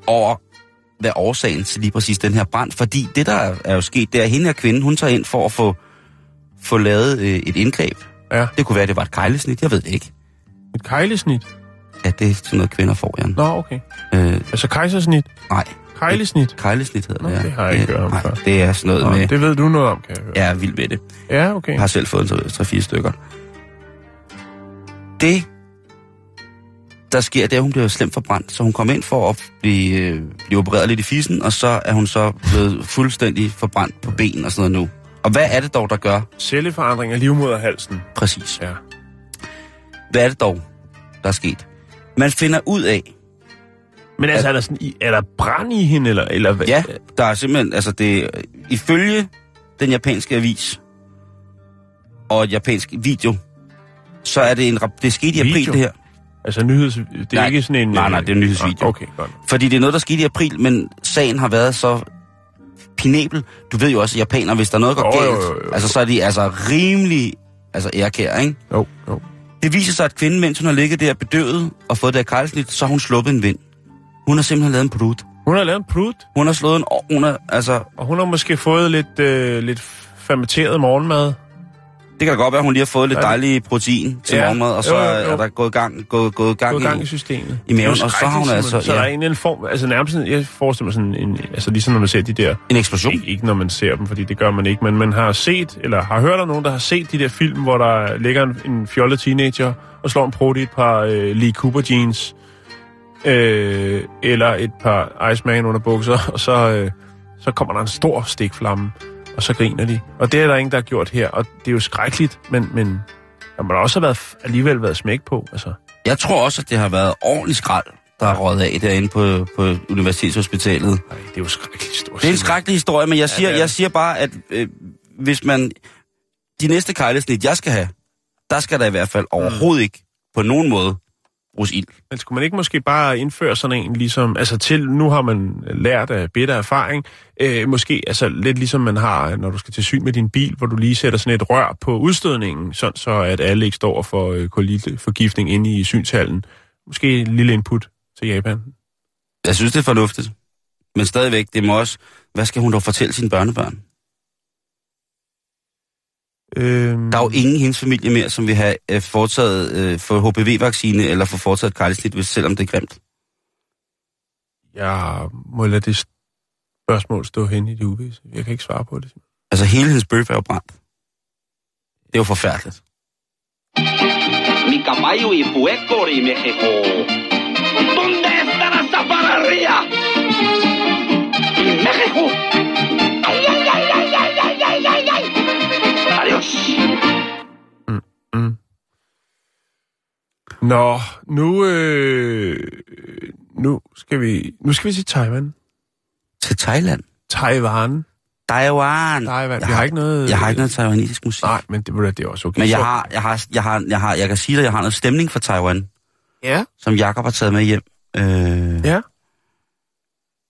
over, hvad årsagen til lige præcis den her brand. Fordi det, der er, jo sket, det er, at hende her kvinde, hun tager ind for at få, få lavet øh, et indgreb. Ja. Det kunne være, at det var et kejlesnit, jeg ved det ikke. Et kejlesnit? Ja, det er sådan noget, kvinder får, Jan. Nå, okay. Øh, Altså kejsersnit? nej, Kejlesnit? kejlesnit hedder Nå, det, ja. det har jeg ikke hørt om før. det er sådan noget Nå, med... det ved du noget om, kan jeg høre. Jeg er vild med det. Ja, okay. Jeg har selv fået en 3-4 stykker. Det, der sker, det er, at hun bliver slemt forbrændt. Så hun kommer ind for at blive, øh, blive opereret lidt i fissen, og så er hun så blevet fuldstændig forbrændt på ben og sådan noget nu. Og hvad er det dog, der gør Celleforandring af livmoderhalsen. præcis? Ja. Hvad er det dog, der er sket? Man finder ud af, Men altså, er der, sådan, er der brand i hende, eller, eller hvad? ja, der er simpelthen, altså det, ifølge den japanske avis og et japansk video, så er det en, det skete i april Video? det her. Altså nyheds... Det er Nej, ikke sådan en... nej, nej, det er en nyhedsvideo. ah, Okay, godt. Fordi det er noget, der skete i april, men sagen har været så pinabel. Du ved jo også, at japanere, hvis der er noget, der går Jo, jo, galt, jo, jo. altså så er de altså rimelig altså ærkære, ikke? Jo, jo. Det viser sig, at kvinden, mens hun har ligget der bedøvet og fået det kejlsnit, så har hun sluppet en vind. Hun har simpelthen lavet en prut. Hun har lavet en prut, Hun har slået en... Hun har, altså, og hun har måske fået lidt, øh, lidt fermenteret morgenmad. Det kan da godt være, at hun lige har fået lidt dejlig protein til Ja. morgenmad, og så Jo, jo, jo. er der gået gang, gået, gået gang, Gået gang i i... systemet. i maven, og så har hun altså-. Så ja. der er en eller anden form... Altså nærmest jeg forestiller mig sådan en... Altså ligesom når man ser de der... En eksplosion. Ikke, ikke når man ser dem, fordi det gør man ikke, men man har set, eller har hørt om nogen, der har set de der film, hvor der ligger en, en fjollet teenager og slår en prut i et par øh, Lee Cooper jeans, øh, eller et par Iceman under bukser, og så, øh, så kommer der en stor stikflamme, og så griner de. Og det er der ingen, der har gjort her, og det er jo skrækkeligt, men, men der må da også have været, alligevel været smæk på. Altså. Jeg tror også, at det har været ordentligt skrald, der er røget af derinde på, på Universitetshospitalet. Ej, det er jo skrækkeligt stort. Det er en skrækkelig historie, men jeg siger, er jeg siger bare, at øh, hvis man... De næste kejlesnit, jeg skal have, der skal der i hvert fald overhovedet ikke på nogen måde bruges ild. Men skulle man ikke måske bare indføre sådan en, ligesom, altså til, nu har man lært af bitter erfaring, øh, måske altså lidt ligesom man har, når du skal til syn med din bil, hvor du lige sætter sådan et rør på udstødningen, sådan så at alle ikke står for øh, kolitforgiftning inde i synshallen. Måske en lille input til Japan. Jeg synes, det er fornuftigt. Men stadigvæk, det må også... Hvad skal hun dog fortælle sine børnebørn? Øhm, Der er jo ingen i hendes familie mere, som vil have øh, foretaget øh, for HPV-vaccine eller for foretaget kejlesnit, hvis selvom det er grimt. Jeg må lade det spørgsmål stå hen i det uvisse. Jeg kan ikke svare på det. Altså hele hendes bøf er jo brændt. Det er jo forfærdeligt. Mi caballo y puerco y México. ¿Dónde está la zaparrería? En México. Adiós. Mm. Nå, nu, øh, nu, skal vi, nu skal vi til Taiwan. Til Thailand. Taiwan. Taiwan. Taiwan. Jeg Vi har ikke noget... Jeg har ikke noget taiwanesisk musik. Nej, men det, det er også okay. Men jeg har, jeg har, jeg har, jeg har, jeg kan sige dig, jeg har noget stemning for Taiwan, Ja, som Jakob har taget med hjem. Øh, ja.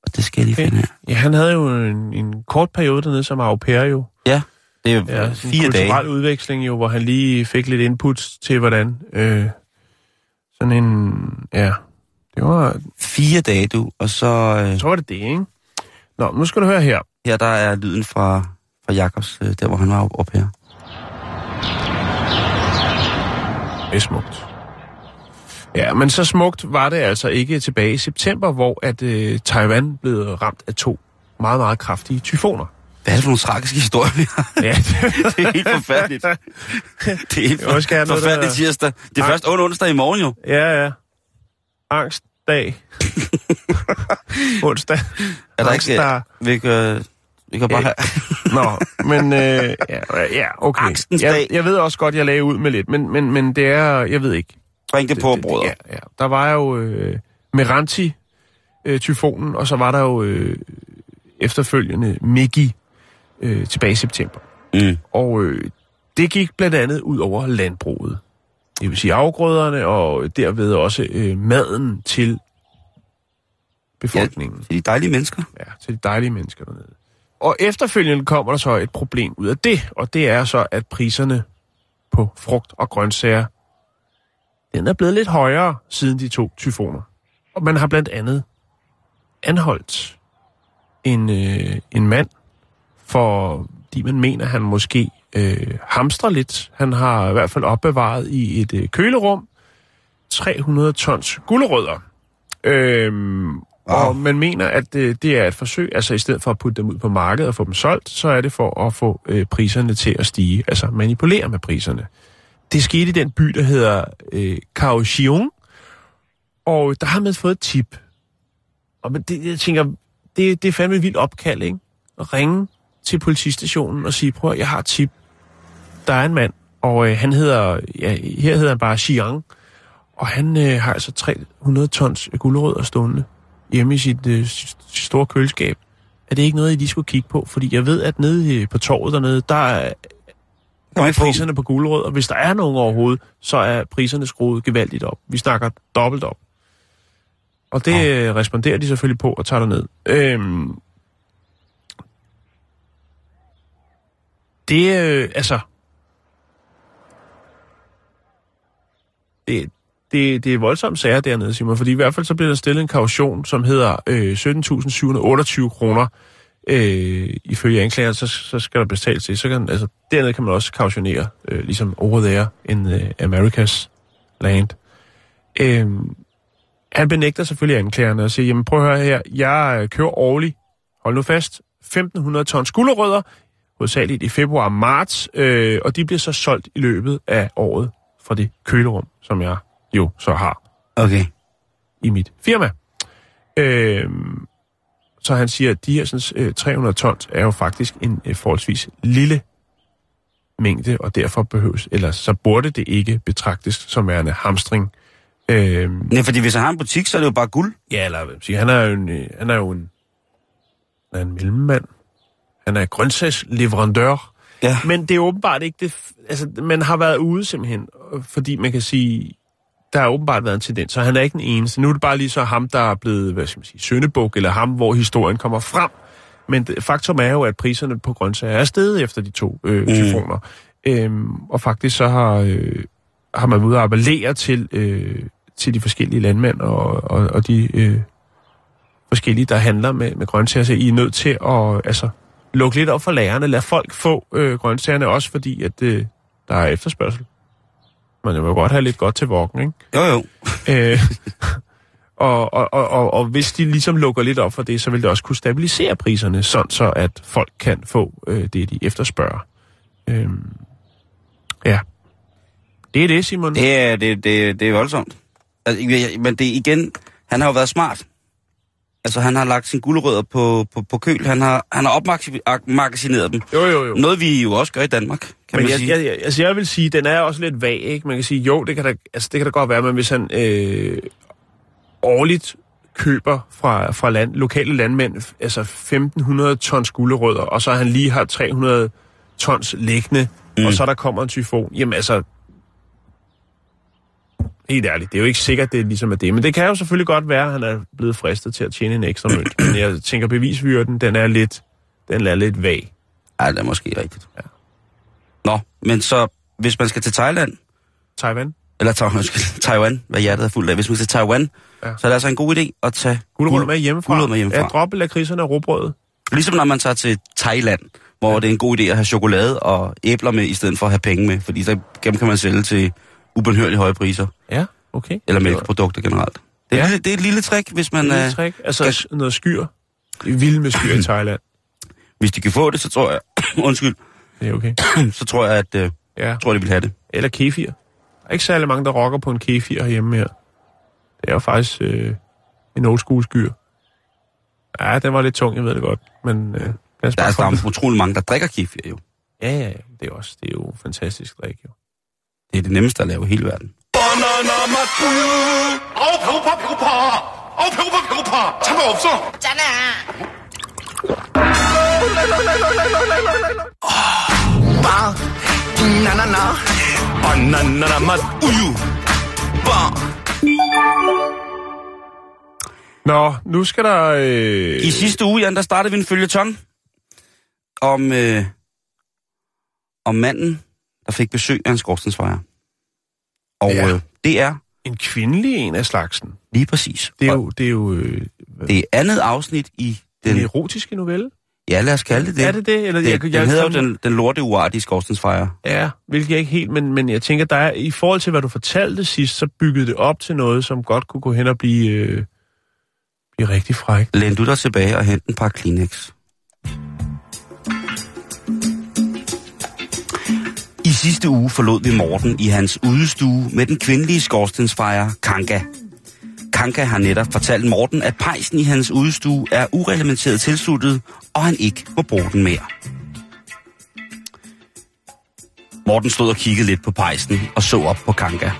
Og det skal jeg lige Okay. finde her. Ja, han havde jo en, en kort periode dernede som au pair jo. Ja, det er Ja, fire en kulturel dage. udveksling jo, hvor han lige fik lidt input til, hvordan øh, sådan en... Ja, det var... Fire dage, du. Og så øh, Jeg tror, det er det, ikke? Nå, nu skal du høre her. her, der er lyden fra, fra Jakobs, øh, der hvor han var oppe her. Det er smukt. Ja, men så smukt var det altså ikke tilbage i september, hvor at øh, Taiwan blev ramt af to meget, meget kraftige tyfoner. Hvad er det for nogle tragiske historier, vi har? Ja, Det er helt forfærdeligt. Det er helt vil også for, noget, forfærdeligt der- tirsdag. Det er først under onsdag i morgen jo. ja, ja. Angstdag. Onsdag. Er der ikke... Angstdag. Vi kan, vi kan bare have... Nå, men øh, ja, ja, okay. Angstens jeg, jeg ved også godt, jeg lagde ud med lidt, men, men, men det er, jeg ved ikke. Bring det på, det, brødre. ja, ja. Der var jo øh, Meranti, øh, tyfonen, og så var der jo øh, efterfølgende Megi øh, tilbage i september. Mm. Og øh, det gik blandt andet ud over landbruget. Det vil sige afgrøderne, og derved også øh, maden til befolkningen. Til de dejlige mennesker. Ja, til de dejlige mennesker dernede. Og efterfølgende kommer der så et problem ud af det, og det er så, at priserne på frugt og grøntsager, den er blevet lidt højere siden de to tyfoner. Og man har blandt andet anholdt en, øh, en mand, fordi man mener, han måske øh, hamstrer lidt. Han har i hvert fald opbevaret i et øh, kølerum 300 tons gulerødder. Øhm, og man mener, at øh, det er et forsøg, altså i stedet for at putte dem ud på markedet og få dem solgt, så er det for at få øh, priserne til at stige, altså manipulere med priserne. Det skete i den by, der hedder øh, Kaohsiung, og der har man fået et tip. Og men det, jeg tænker, det, det er fandme et vildt opkald, ikke? At ringe til politistationen og sige, prøv jeg har et tip. Der er en mand, og øh, han hedder, ja, her hedder han bare Xiang, og han øh, har altså 300 tons gulerødder stående hjemme i sit, øh, store køleskab. Er det ikke noget, I lige skulle kigge på? Fordi jeg ved, at nede på torvet dernede, der er ikke få priserne på gulerødder. Hvis der er nogen overhovedet, så er priserne skruet gevaldigt op. Vi snakker dobbelt op. Og det øh, responderer de selvfølgelig på og tager ned. Øhm, det øh, altså... Det, det, det er voldsomme sager dernede, Simon, fordi i hvert fald så bliver der stillet en kaution, som hedder øh, 17.728 kroner. Øh, ifølge anklager, så, så skal der betales til. Så kan, altså, dernede kan man også kautionere, øh, ligesom over there in the øh, America's land. Øh, han benægter selvfølgelig anklagerne og siger, jamen prøv at høre her, jeg øh, kører årligt, hold nu fast, 1.500 tons gulerødder, hovedsageligt i februar og marts, øh, og de bliver så solgt i løbet af året fra det kølerum, som jeg jo så har Okay. i mit firma. Øh, så han siger, at de her sådan, øh, 300 tons er jo faktisk en øh, forholdsvis lille mængde, og derfor behøves, eller så burde det ikke betragtes som værende hamstring. Øh, Nej, fordi hvis han har en butik, så er det jo bare guld. Ja, eller siger, han er jo en, øh, han er jo en, han er en mellemmand. Han er grøntsagsleverandør. Ja. Men det er åbenbart ikke det... Altså, man har været ude simpelthen, øh, fordi man kan sige, der har åbenbart været en tendens, så han er ikke den eneste. Nu er det bare lige så ham, der er blevet, hvad skal man sige, søndebuk, eller ham, hvor historien kommer frem. Men det, faktum er jo, at priserne på grøntsager er steget efter de to øh, tyfoner. Øhm, og faktisk så har, øh, har man ude at appellere til, øh, til de forskellige landmænd og, og, og de øh, forskellige, der handler med, med grøntsager. Så I er nødt til at altså, lukke lidt op for lærerne. Lad folk få øh, grøntsagerne, også fordi, at øh, der er efterspørgsel. Man vil jo godt have lidt godt til vokken, ikke? Jo, jo. Øh, og, og, og, og, og hvis de ligesom lukker lidt op for det, så vil det også kunne stabilisere priserne, sådan så at folk kan få øh, det, de efterspørger. Øh, ja. Det er det, Simon. Det er, det, det, det er voldsomt. Altså, men det er igen, han har jo været smart. Altså, han har lagt sine gulerødder på, på, på køl. Han har, han har opmagasineret dem. Jo, jo, jo. Noget, vi jo også gør i Danmark, kan Men man jeg, sige. jeg, jeg, altså jeg vil sige, den er også lidt vag, ikke? Man kan sige, jo, det kan da, altså det kan da godt være, men hvis han øh, årligt køber fra, fra land, lokale landmænd, altså 1500 tons gulerødder, og så han lige har 300 tons liggende, mm. og så der kommer en tyfon, jamen altså, helt ærligt, det er jo ikke sikkert, det er ligesom er det, men det kan jo selvfølgelig godt være, at han er blevet fristet til at tjene en ekstra mønt, men jeg tænker, bevisvyrden, den er lidt, den er lidt vag. Ej, det er måske rigtigt. Ja. Nå, men så, hvis man skal til Thailand, Taiwan? eller Ta- Taiwan, hvad hjertet er fuldt af, hvis man skal til Taiwan, Ja. så er det altså en god idé at tage guld- med hjemmefra. gulerødder med hjemmefra. Ja, droppe lakridserne og råbrødet. Ligesom når man tager til Thailand, hvor ja. det er en god idé at have chokolade og æbler med, i stedet for at have penge med, fordi så dem kan man sælge til ubenhørligt høje priser, Ja, okay. eller mælkeprodukter generelt. Det er, Ja. ja. det er et lille trick, hvis man, Det er øh, et trick. Altså s- noget skyr. Vildt med skyr i Thailand. hvis de kan få det, så tror jeg, undskyld, Det er okay. så tror jeg, at øh, Ja. tror, de vil have det. Eller kefir. Der er ikke særlig mange, der rocker på en kefir herhjemme her. Det er jo faktisk øh, en old school skyr. Ja, den var lidt tung, jeg ved det godt. Men øh, Der er, der er utrolig mange, der drikker kefir jo. Ja, ja, ja. Det er, også, det er jo fantastisk drik, jo. Det er det nemmeste at lave i hele verden. Bare na na na Banana na uyu Nå, nu skal der... Øh... I sidste uge, Jan, der startede vi en følgetong om, øh, om manden, der fik besøg af en skorstensfejer. Og Ja. øh, det er en kvindelig en af slagsen. lige præcis. Det er jo, det er jo øh, det er andet afsnit i den den... erotiske novelle. Ja, lad os kalde det det. Er det det? Eller, Det, jeg, den jeg, hedder jo den, den lorte uartige skorstensfejer. Ja, hvilket jeg ikke helt, men, men jeg tænker, der er, i forhold til, hvad du fortalte sidst, så byggede det op til noget, som godt kunne gå hen og blive, øh, blive rigtig frækt. Læn du dig tilbage og hent en par Kleenex. Sidste uge forlod vi Morten i hans udestue med den kvindelige skorstensfejer Kanka. Kanka har netop fortalt Morten, at pejsen i hans udestue er ureglementeret tilsluttet, og han ikke må bruge den mere. Morten stod og kiggede lidt på pejsen og så op på Kanka.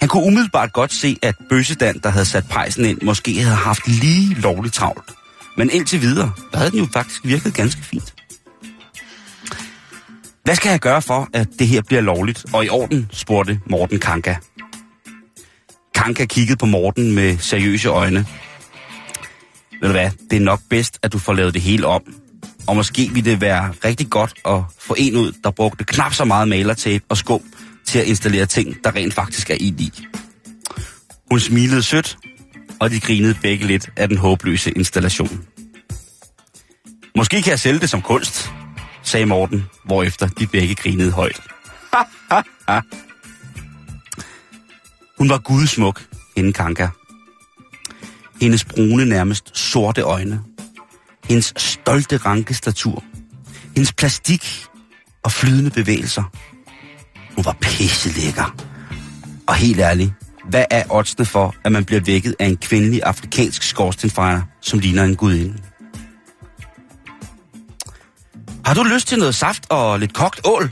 Han kunne umiddelbart godt se, at Bøssedan, der havde sat pejsen ind, måske havde haft lige lovligt travlt. Men indtil videre, der havde den jo faktisk virket ganske fint. Hvad skal jeg gøre for, at det her bliver lovligt og i orden, spurgte Morten Kanka. Kanka kiggede på Morten med seriøse øjne. Ved du hvad, det er nok bedst, at du får lavet det hele om. Og måske ville det være rigtig godt at få en ud, der brugte knap så meget malertape og skum til at installere ting, der rent faktisk er ild i. Hun smilede sødt, og de grinede begge lidt af den håbløse installation. Måske kan jeg sælge det som kunst, sagde Morten, hvorefter de begge grinede højt. Hun var gudsmuk, hende Kanka. Hendes brune, nærmest sorte øjne. Hendes stolte ranke statur. Hendes plastik og flydende bevægelser. Hun var pisse lækker. Og helt ærligt, hvad er oddsene for, at man bliver vækket af en kvindelig afrikansk skorstenfejer, som ligner en gudinde? Har du lyst til noget saft og lidt kogt ål?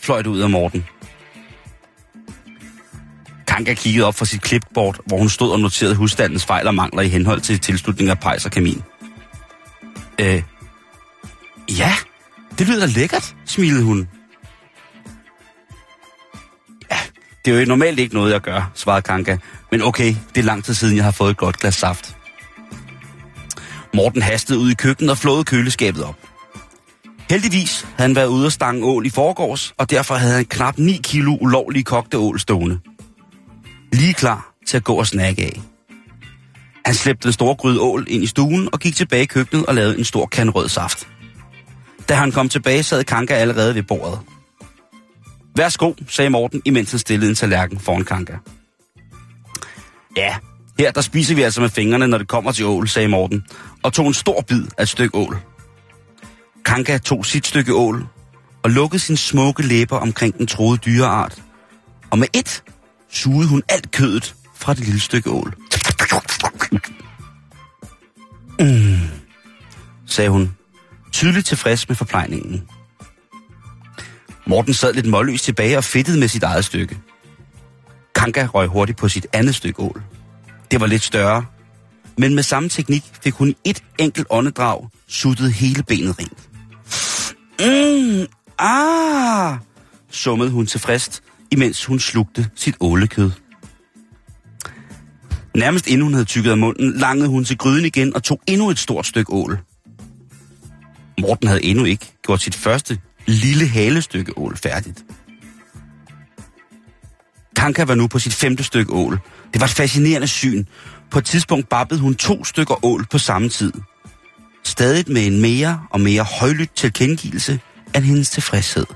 fløj det ud af Morten. Kanka kiggede op fra sit klipbord, hvor hun stod og noterede husstandens fejl og mangler i henhold til tilslutning af pejs og kamin. Øh, ja, det lyder lækkert, smilede hun. Ja, det er jo normalt ikke noget, jeg gør, svarede Kanka. Men okay, det er lang tid siden, jeg har fået et godt glas saft. Morten hastede ud i køkkenet og flåede køleskabet op. Heldigvis havde han været ude og stange ål i forgårs, og derfor havde han knap 9 kilo ulovlige kogte ål stående. Lige klar til at gå og snakke af. Han slæbte den store gryde ål ind i stuen og gik tilbage i køkkenet og lavede en stor kan rød saft. Da han kom tilbage, sad Kanka allerede ved bordet. Værsgo, sagde Morten, imens han stillede en tallerken foran Kanka. Ja, her der spiser vi altså med fingrene, når det kommer til ål, sagde Morten, og tog en stor bid af et stykke ål. Kanka tog sit stykke ål og lukkede sin smukke læber omkring den troede dyreart. Og med et sugede hun alt kødet fra det lille stykke ål. Mm, sagde hun, tydeligt tilfreds med forplejningen. Morten sad lidt målløs tilbage og fedtede med sit eget stykke. Kanka røg hurtigt på sit andet stykke ål. Det var lidt større, men med samme teknik fik hun i et enkelt åndedrag suttet hele benet rent. Mm, ah, summede hun tilfreds, imens hun slugte sit ålekød. Nærmest inden hun havde tykket af munden, langede hun til gryden igen og tog endnu et stort stykke ål. Morten havde endnu ikke gjort sit første lille halestykke ål færdigt. Kanka var nu på sit femte stykke ål. Det var et fascinerende syn. På et tidspunkt babbede hun to stykker ål på samme tid. Stadig med en mere og mere højlydt tilkendegivelse af hendes tilfredshed.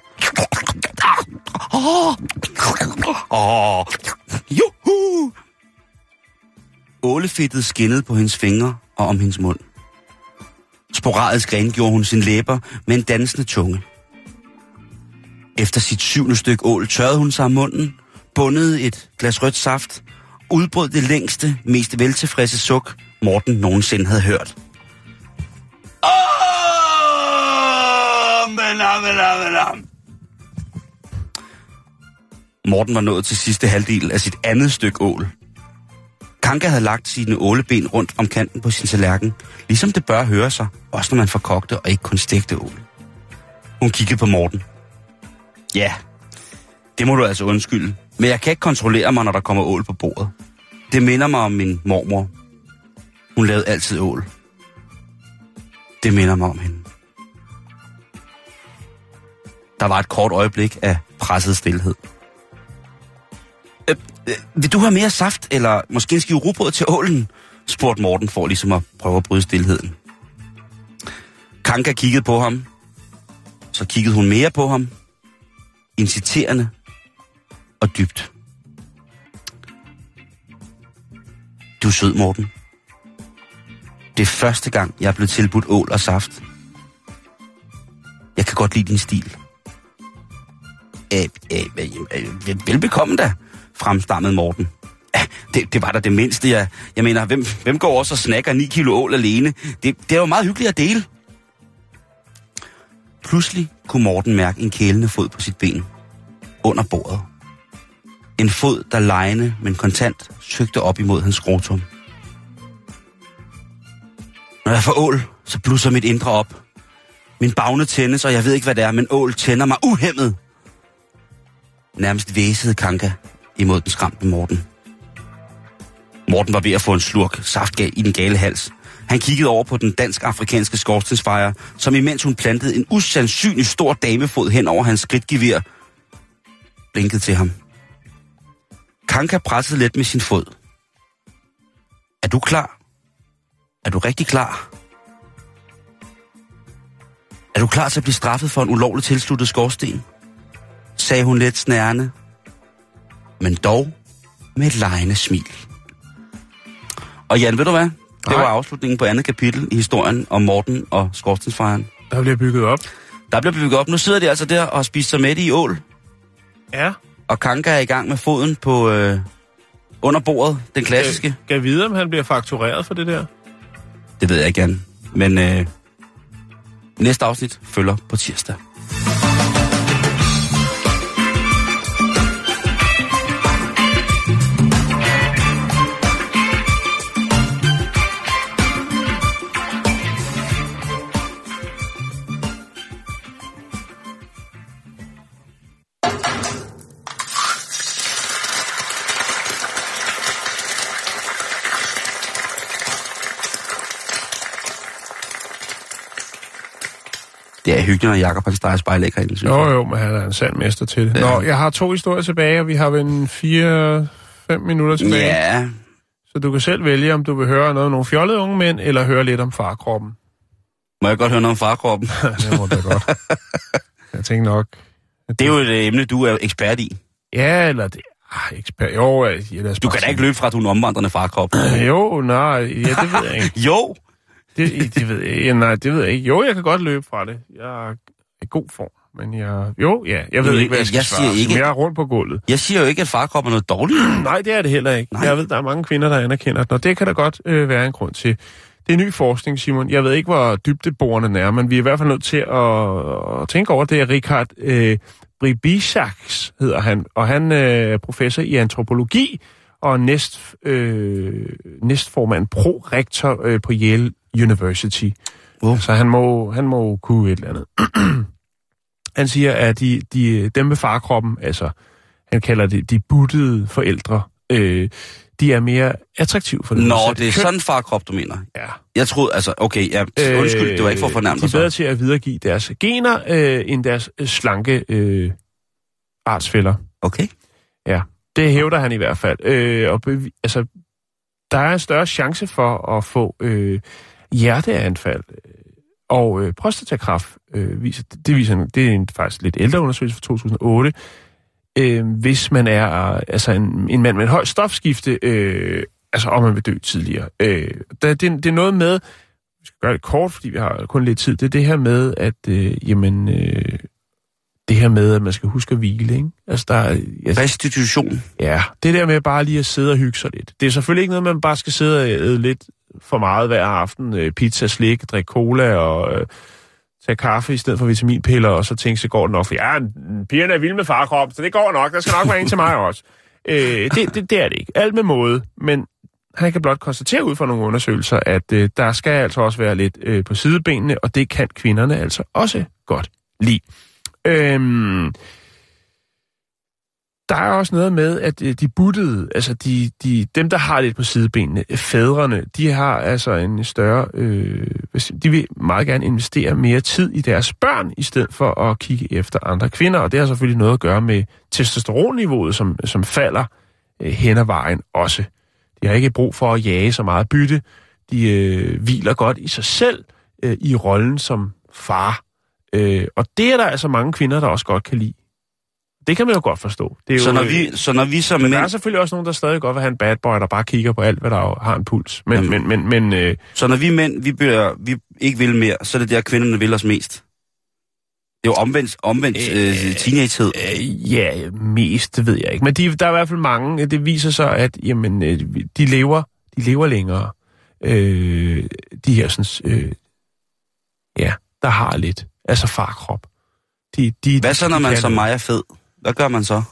Åh, oh, juhu! Ålefedtet skinnede på hendes fingre og om hendes mund. Sporadisk rengjorde hun sin læber med en dansende tunge. Efter sit syvende stykke ål tørrede hun sig om munden, bundede et glas rødt saft, udbrød det længste, mest veltilfredse suk, Morten nogensinde havde hørt. Morten var nået til sidste halvdel af sit andet stykke ål. Kanka havde lagt sine åleben rundt om kanten på sin tallerken, ligesom det bør høre sig, også når man forkogte og ikke kun stegte ål. Hun kiggede på Morten. Ja, det må du altså undskylde, men jeg kan ikke kontrollere mig, når der kommer ål på bordet. Det minder mig om min mormor. Hun lavede altid ål. Det minder mig om hende. Der var et kort øjeblik af presset stillhed. Øh, øh, vil du have mere saft, eller måske en skive rugbrød til ålen? spurgte Morten for ligesom at prøve at bryde stillheden. Kanka kiggede på ham. Så kiggede hun mere på ham. Inciterende og dybt. Du er sød, Morten. Det er første gang, jeg er blevet tilbudt ål og saft. Jeg kan godt lide din stil. Æh, æh, æh, velbekomme da, fremstammede Morten. Det, det var da det mindste, jeg... Jeg mener, hvem, hvem går også og snakker 9 kilo ål alene? Det, det er jo meget hyggeligt at dele. Pludselig kunne Morten mærke en kælende fod på sit ben. Under bordet. En fod, der lejende, men kontant, søgte op imod hans skrotum. Når jeg får ål, så blusser mit indre op. Min bagne tændes, og jeg ved ikke, hvad det er, men ål tænder mig uhemmet. Nærmest væsede Kanka imod den skræmte Morten. Morten var ved at få en slurk saft i den gale hals. Han kiggede over på den dansk-afrikanske skorstensfejre, som imens hun plantede en usandsynlig stor damefod hen over hans skridtgevir, blinkede til ham. Kanka pressede let med sin fod. Er du klar? Er du rigtig klar? Er du klar til at blive straffet for en ulovlig tilsluttet skorsten? Sagde hun let snærende, men dog med et lejende smil. Og Jan, ved du hvad? Det var afslutningen på andet kapitel i historien om Morten og skorstensfejren. Der bliver bygget op. Der bliver bygget op. Nu sidder de altså der og spiser sig med i ål, Ja. og Kanka er i gang med foden på øh, under bordet, den klassiske. Kan, kan vide, om han bliver faktureret for det der? Det ved jeg ikke, Jan. Men øh, næste afsnit følger på tirsdag. Er hyggeligt, når Jacob han steger spejlæg herinde, synes Jo, jeg. jo, men han er en sand mester til det. Ja. Nå, jeg har to historier tilbage, og vi har vel fire, fem minutter tilbage. Ja, Så du kan selv vælge, om du vil høre noget om nogle fjollede unge mænd, eller høre lidt om farkroppen. Må jeg godt høre noget om farkroppen? det må det godt. Jeg tænker nok... Det er jo et emne, du er ekspert i. Ja, eller det... Ah, ekspert. Jo, lad os Du kan da ikke løbe fra, at du er en omvandrende farkrop. Jo, nej, ja, det ved jeg ikke. Jo! Det, det ved jeg. Nej, det ved jeg ikke. Jo, jeg kan godt løbe fra det. Jeg er i god form. Men jeg... Jo, ja. Jeg ved Men ikke, hvad jeg skal jeg svare. siger ikke- jeg er rundt på gulvet. Jeg siger jo ikke, at farkrop er noget dårligt. Nej, det er det heller ikke. Nej. Jeg ved, der er mange kvinder, der anerkender den, og det kan der godt øh, være en grund til. Det er ny forskning, Simon. Jeg ved ikke, hvor dybdeborende er, men vi er i hvert fald nødt til at, at tænke over det. Richard øh, Bribisaks hedder han, og han øh, er professor i antropologi og næst, øh, næstformand, pro-rektor øh, på Yale University. Wow. Så han må, han må kunne et eller andet. han siger, at de, de, dem med farkroppen, altså han kalder det de buttede forældre, øh, de er mere attraktive for det Nå, det er køn. sådan farkrop, du mener. Ja. Jeg troede, altså, okay, ja, undskyld, det var ikke for at fornærme Øh, De er bedre til at videregive deres gener, øh, end deres øh, slanke øh, artsfælder. Okay. Det hævder han i hvert fald. Øh, og altså, der er en større chance for at få øh, hjerteanfald øh, og øh, prostatakræft. Øh, viser, det, viser en, det er en faktisk lidt ældre undersøgelse fra 2008. Øh, hvis man er altså en, en mand med et højt stofskifte, øh, altså om man vil dø tidligere. Øh, der, det, det er noget med, vi skal gøre det kort, fordi vi har kun lidt tid, det er det her med, at øh, jamen, øh, det her med, at man skal huske at hvile, ikke? Altså, der, er- jeg, Restitution. Ja, det der med bare lige at sidde og hygge sig lidt. Det er selvfølgelig ikke noget, man bare skal sidde og æde lidt for meget hver aften. Øh, Pizza, slik, drikke cola og øh, tage kaffe i stedet for vitaminpiller, og så tænke sig, går det nok? For ja, pigerne er vilde med farkrop, så det går nok. Der skal nok være en til mig også. Øh, det, det, det er det ikke. Alt med måde, men han kan blot konstatere ud fra nogle undersøgelser, at øh, der skal altså også være lidt øh, på sidebenene, og det kan kvinderne altså også godt lide. Øhm, der er også noget med, at øh, de buttede, altså de, de, dem, der har lidt på sidebenene, fædrene, de har altså en større, øh, de vil meget gerne investere mere tid i deres børn, i stedet for at kigge efter andre kvinder, og det har selvfølgelig noget at gøre med testosteronniveauet, som, som falder øh, hen ad vejen også. De har ikke brug for at jage så meget bytte, de øh, hviler godt i sig selv øh, i rollen som far. Øh, og det er der altså mange kvinder, der også godt kan lide. Det kan man jo godt forstå. Det er jo, Så når øh, vi, så når vi som men der er mænd, selvfølgelig også nogen, der stadig godt vil have en bad boy, der bare kigger på alt, hvad der jo har en puls. Men, Jamen. men, men, men øh, så når vi mænd, vi, bliver, vi ikke vil mere, så er det der, kvinderne vil os mest. Det er jo omvendt, omvendt øh, teenagehed. øh, ja, mest, det ved jeg ikke. Men de, der er i hvert fald mange, det viser sig, at jamen, øh, de, lever, de lever længere. Øh, de her sådan, øh, ja, der har lidt, altså farkrop. De, de, Hvad så, når man som mig er fed? Hvad gør man så?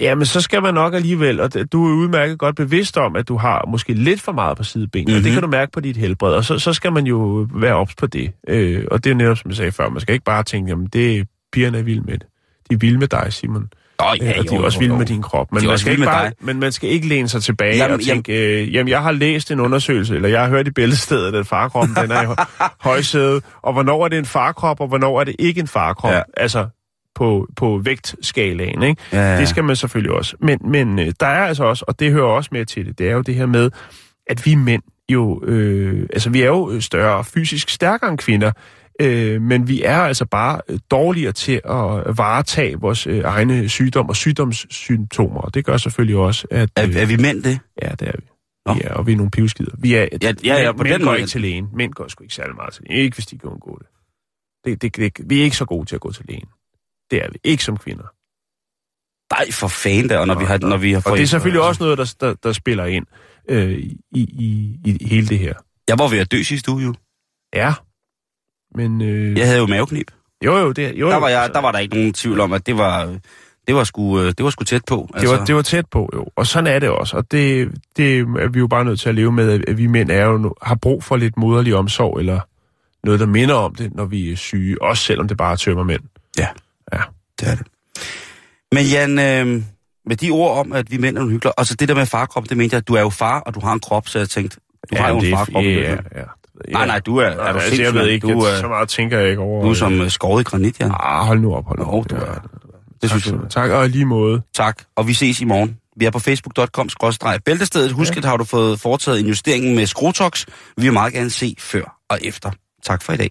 Jamen, så skal man nok alligevel, og du er udmærket godt bevidst om, at du har måske lidt for meget på sidebenene, mm-hmm. og det Mhm. kan du mærke på dit helbred, og så, så skal man jo være ops på det. Øh, og det er netop, som jeg sagde før, man skal ikke bare tænke, jamen, det er pigerne er vilde med det. De er vilde med dig, Simon. Nå, Ja, og de er også vilde med din krop. Men, man skal ikke bare, dig. men man skal ikke læne sig tilbage Jamen, jamen, og tænke, øh, jamen, jeg har læst en undersøgelse, eller jeg har hørt i bæltestedet, at farkroppen den er i hø- højsæde, og hvornår er det en farkrop, og hvornår er det ikke en farkrop? Ja. Altså, på, på vægtskalaen, ikke? Ja, ja. Det skal man selvfølgelig også. Men, men øh, der er altså også, og det hører også med til det, det er jo det her med, at vi mænd jo, øh, altså vi er jo større fysisk stærkere end kvinder, øh, men vi er altså bare øh, dårligere til at varetage vores øh, egne sygdom og sygdomssymptomer, og det gør selvfølgelig også, at... Er, Øh, er vi mænd det? ja, det er vi. Nå. Er, og vi er nogle pivskider. Vi er, Ja, ja, ja, på mænd den går måde. ikke til lægen. Mænd går sgu ikke særlig meget til lægen. Ikke hvis de kan undgå det. Det, det, det. Vi er ikke så gode til at gå til lægen. Det er vi. Ikke som kvinder. Nej, for fanden der, og når vi har, når vi har Og det er selvfølgelig også noget, der, der, der spiller ind øh, i, i, i hele det her. Jeg var ved at dø sidste uge, jo. Ja. Men øh, Jeg havde jo maveknib. jo, jo, det, jo, Der var, jeg, altså, der var der ikke nogen tvivl om, at det var, det var, sgu, øh, det var sgu tæt på. det, var, det var tæt på, jo. Og sådan er det også. Og det, det er vi jo bare nødt til at leve med, at- at vi mænd er jo, har brug for lidt moderlig omsorg, eller noget, der minder om det, når vi er syge. Også selvom det bare er tømmermænd. Ja. Ja. Det er det. Men Jan, øh, med de ord om, at vi mænd er nogle hyggelige, og så det der med farkrop, det mente jeg, at du er jo far, og du har en krop, så jeg tænkte, du har jo en farkrop. Ja, ja, ja. Nej, nej, du er, er du altså, jeg ved ikke, du, er, så meget tænker jeg ikke over. du er som øh, skåret i granit, Jan. Ah, hold nu op, hold nu op. du Ja. er- Det Tak, synes jeg. Tak, og lige måde. Tak, og vi ses i morgen. Vi er på facebook.com bæltestedet. Husk, at har du fået foretaget en justering med Skrotox. Vi vil meget gerne se før og efter. Tak for i dag.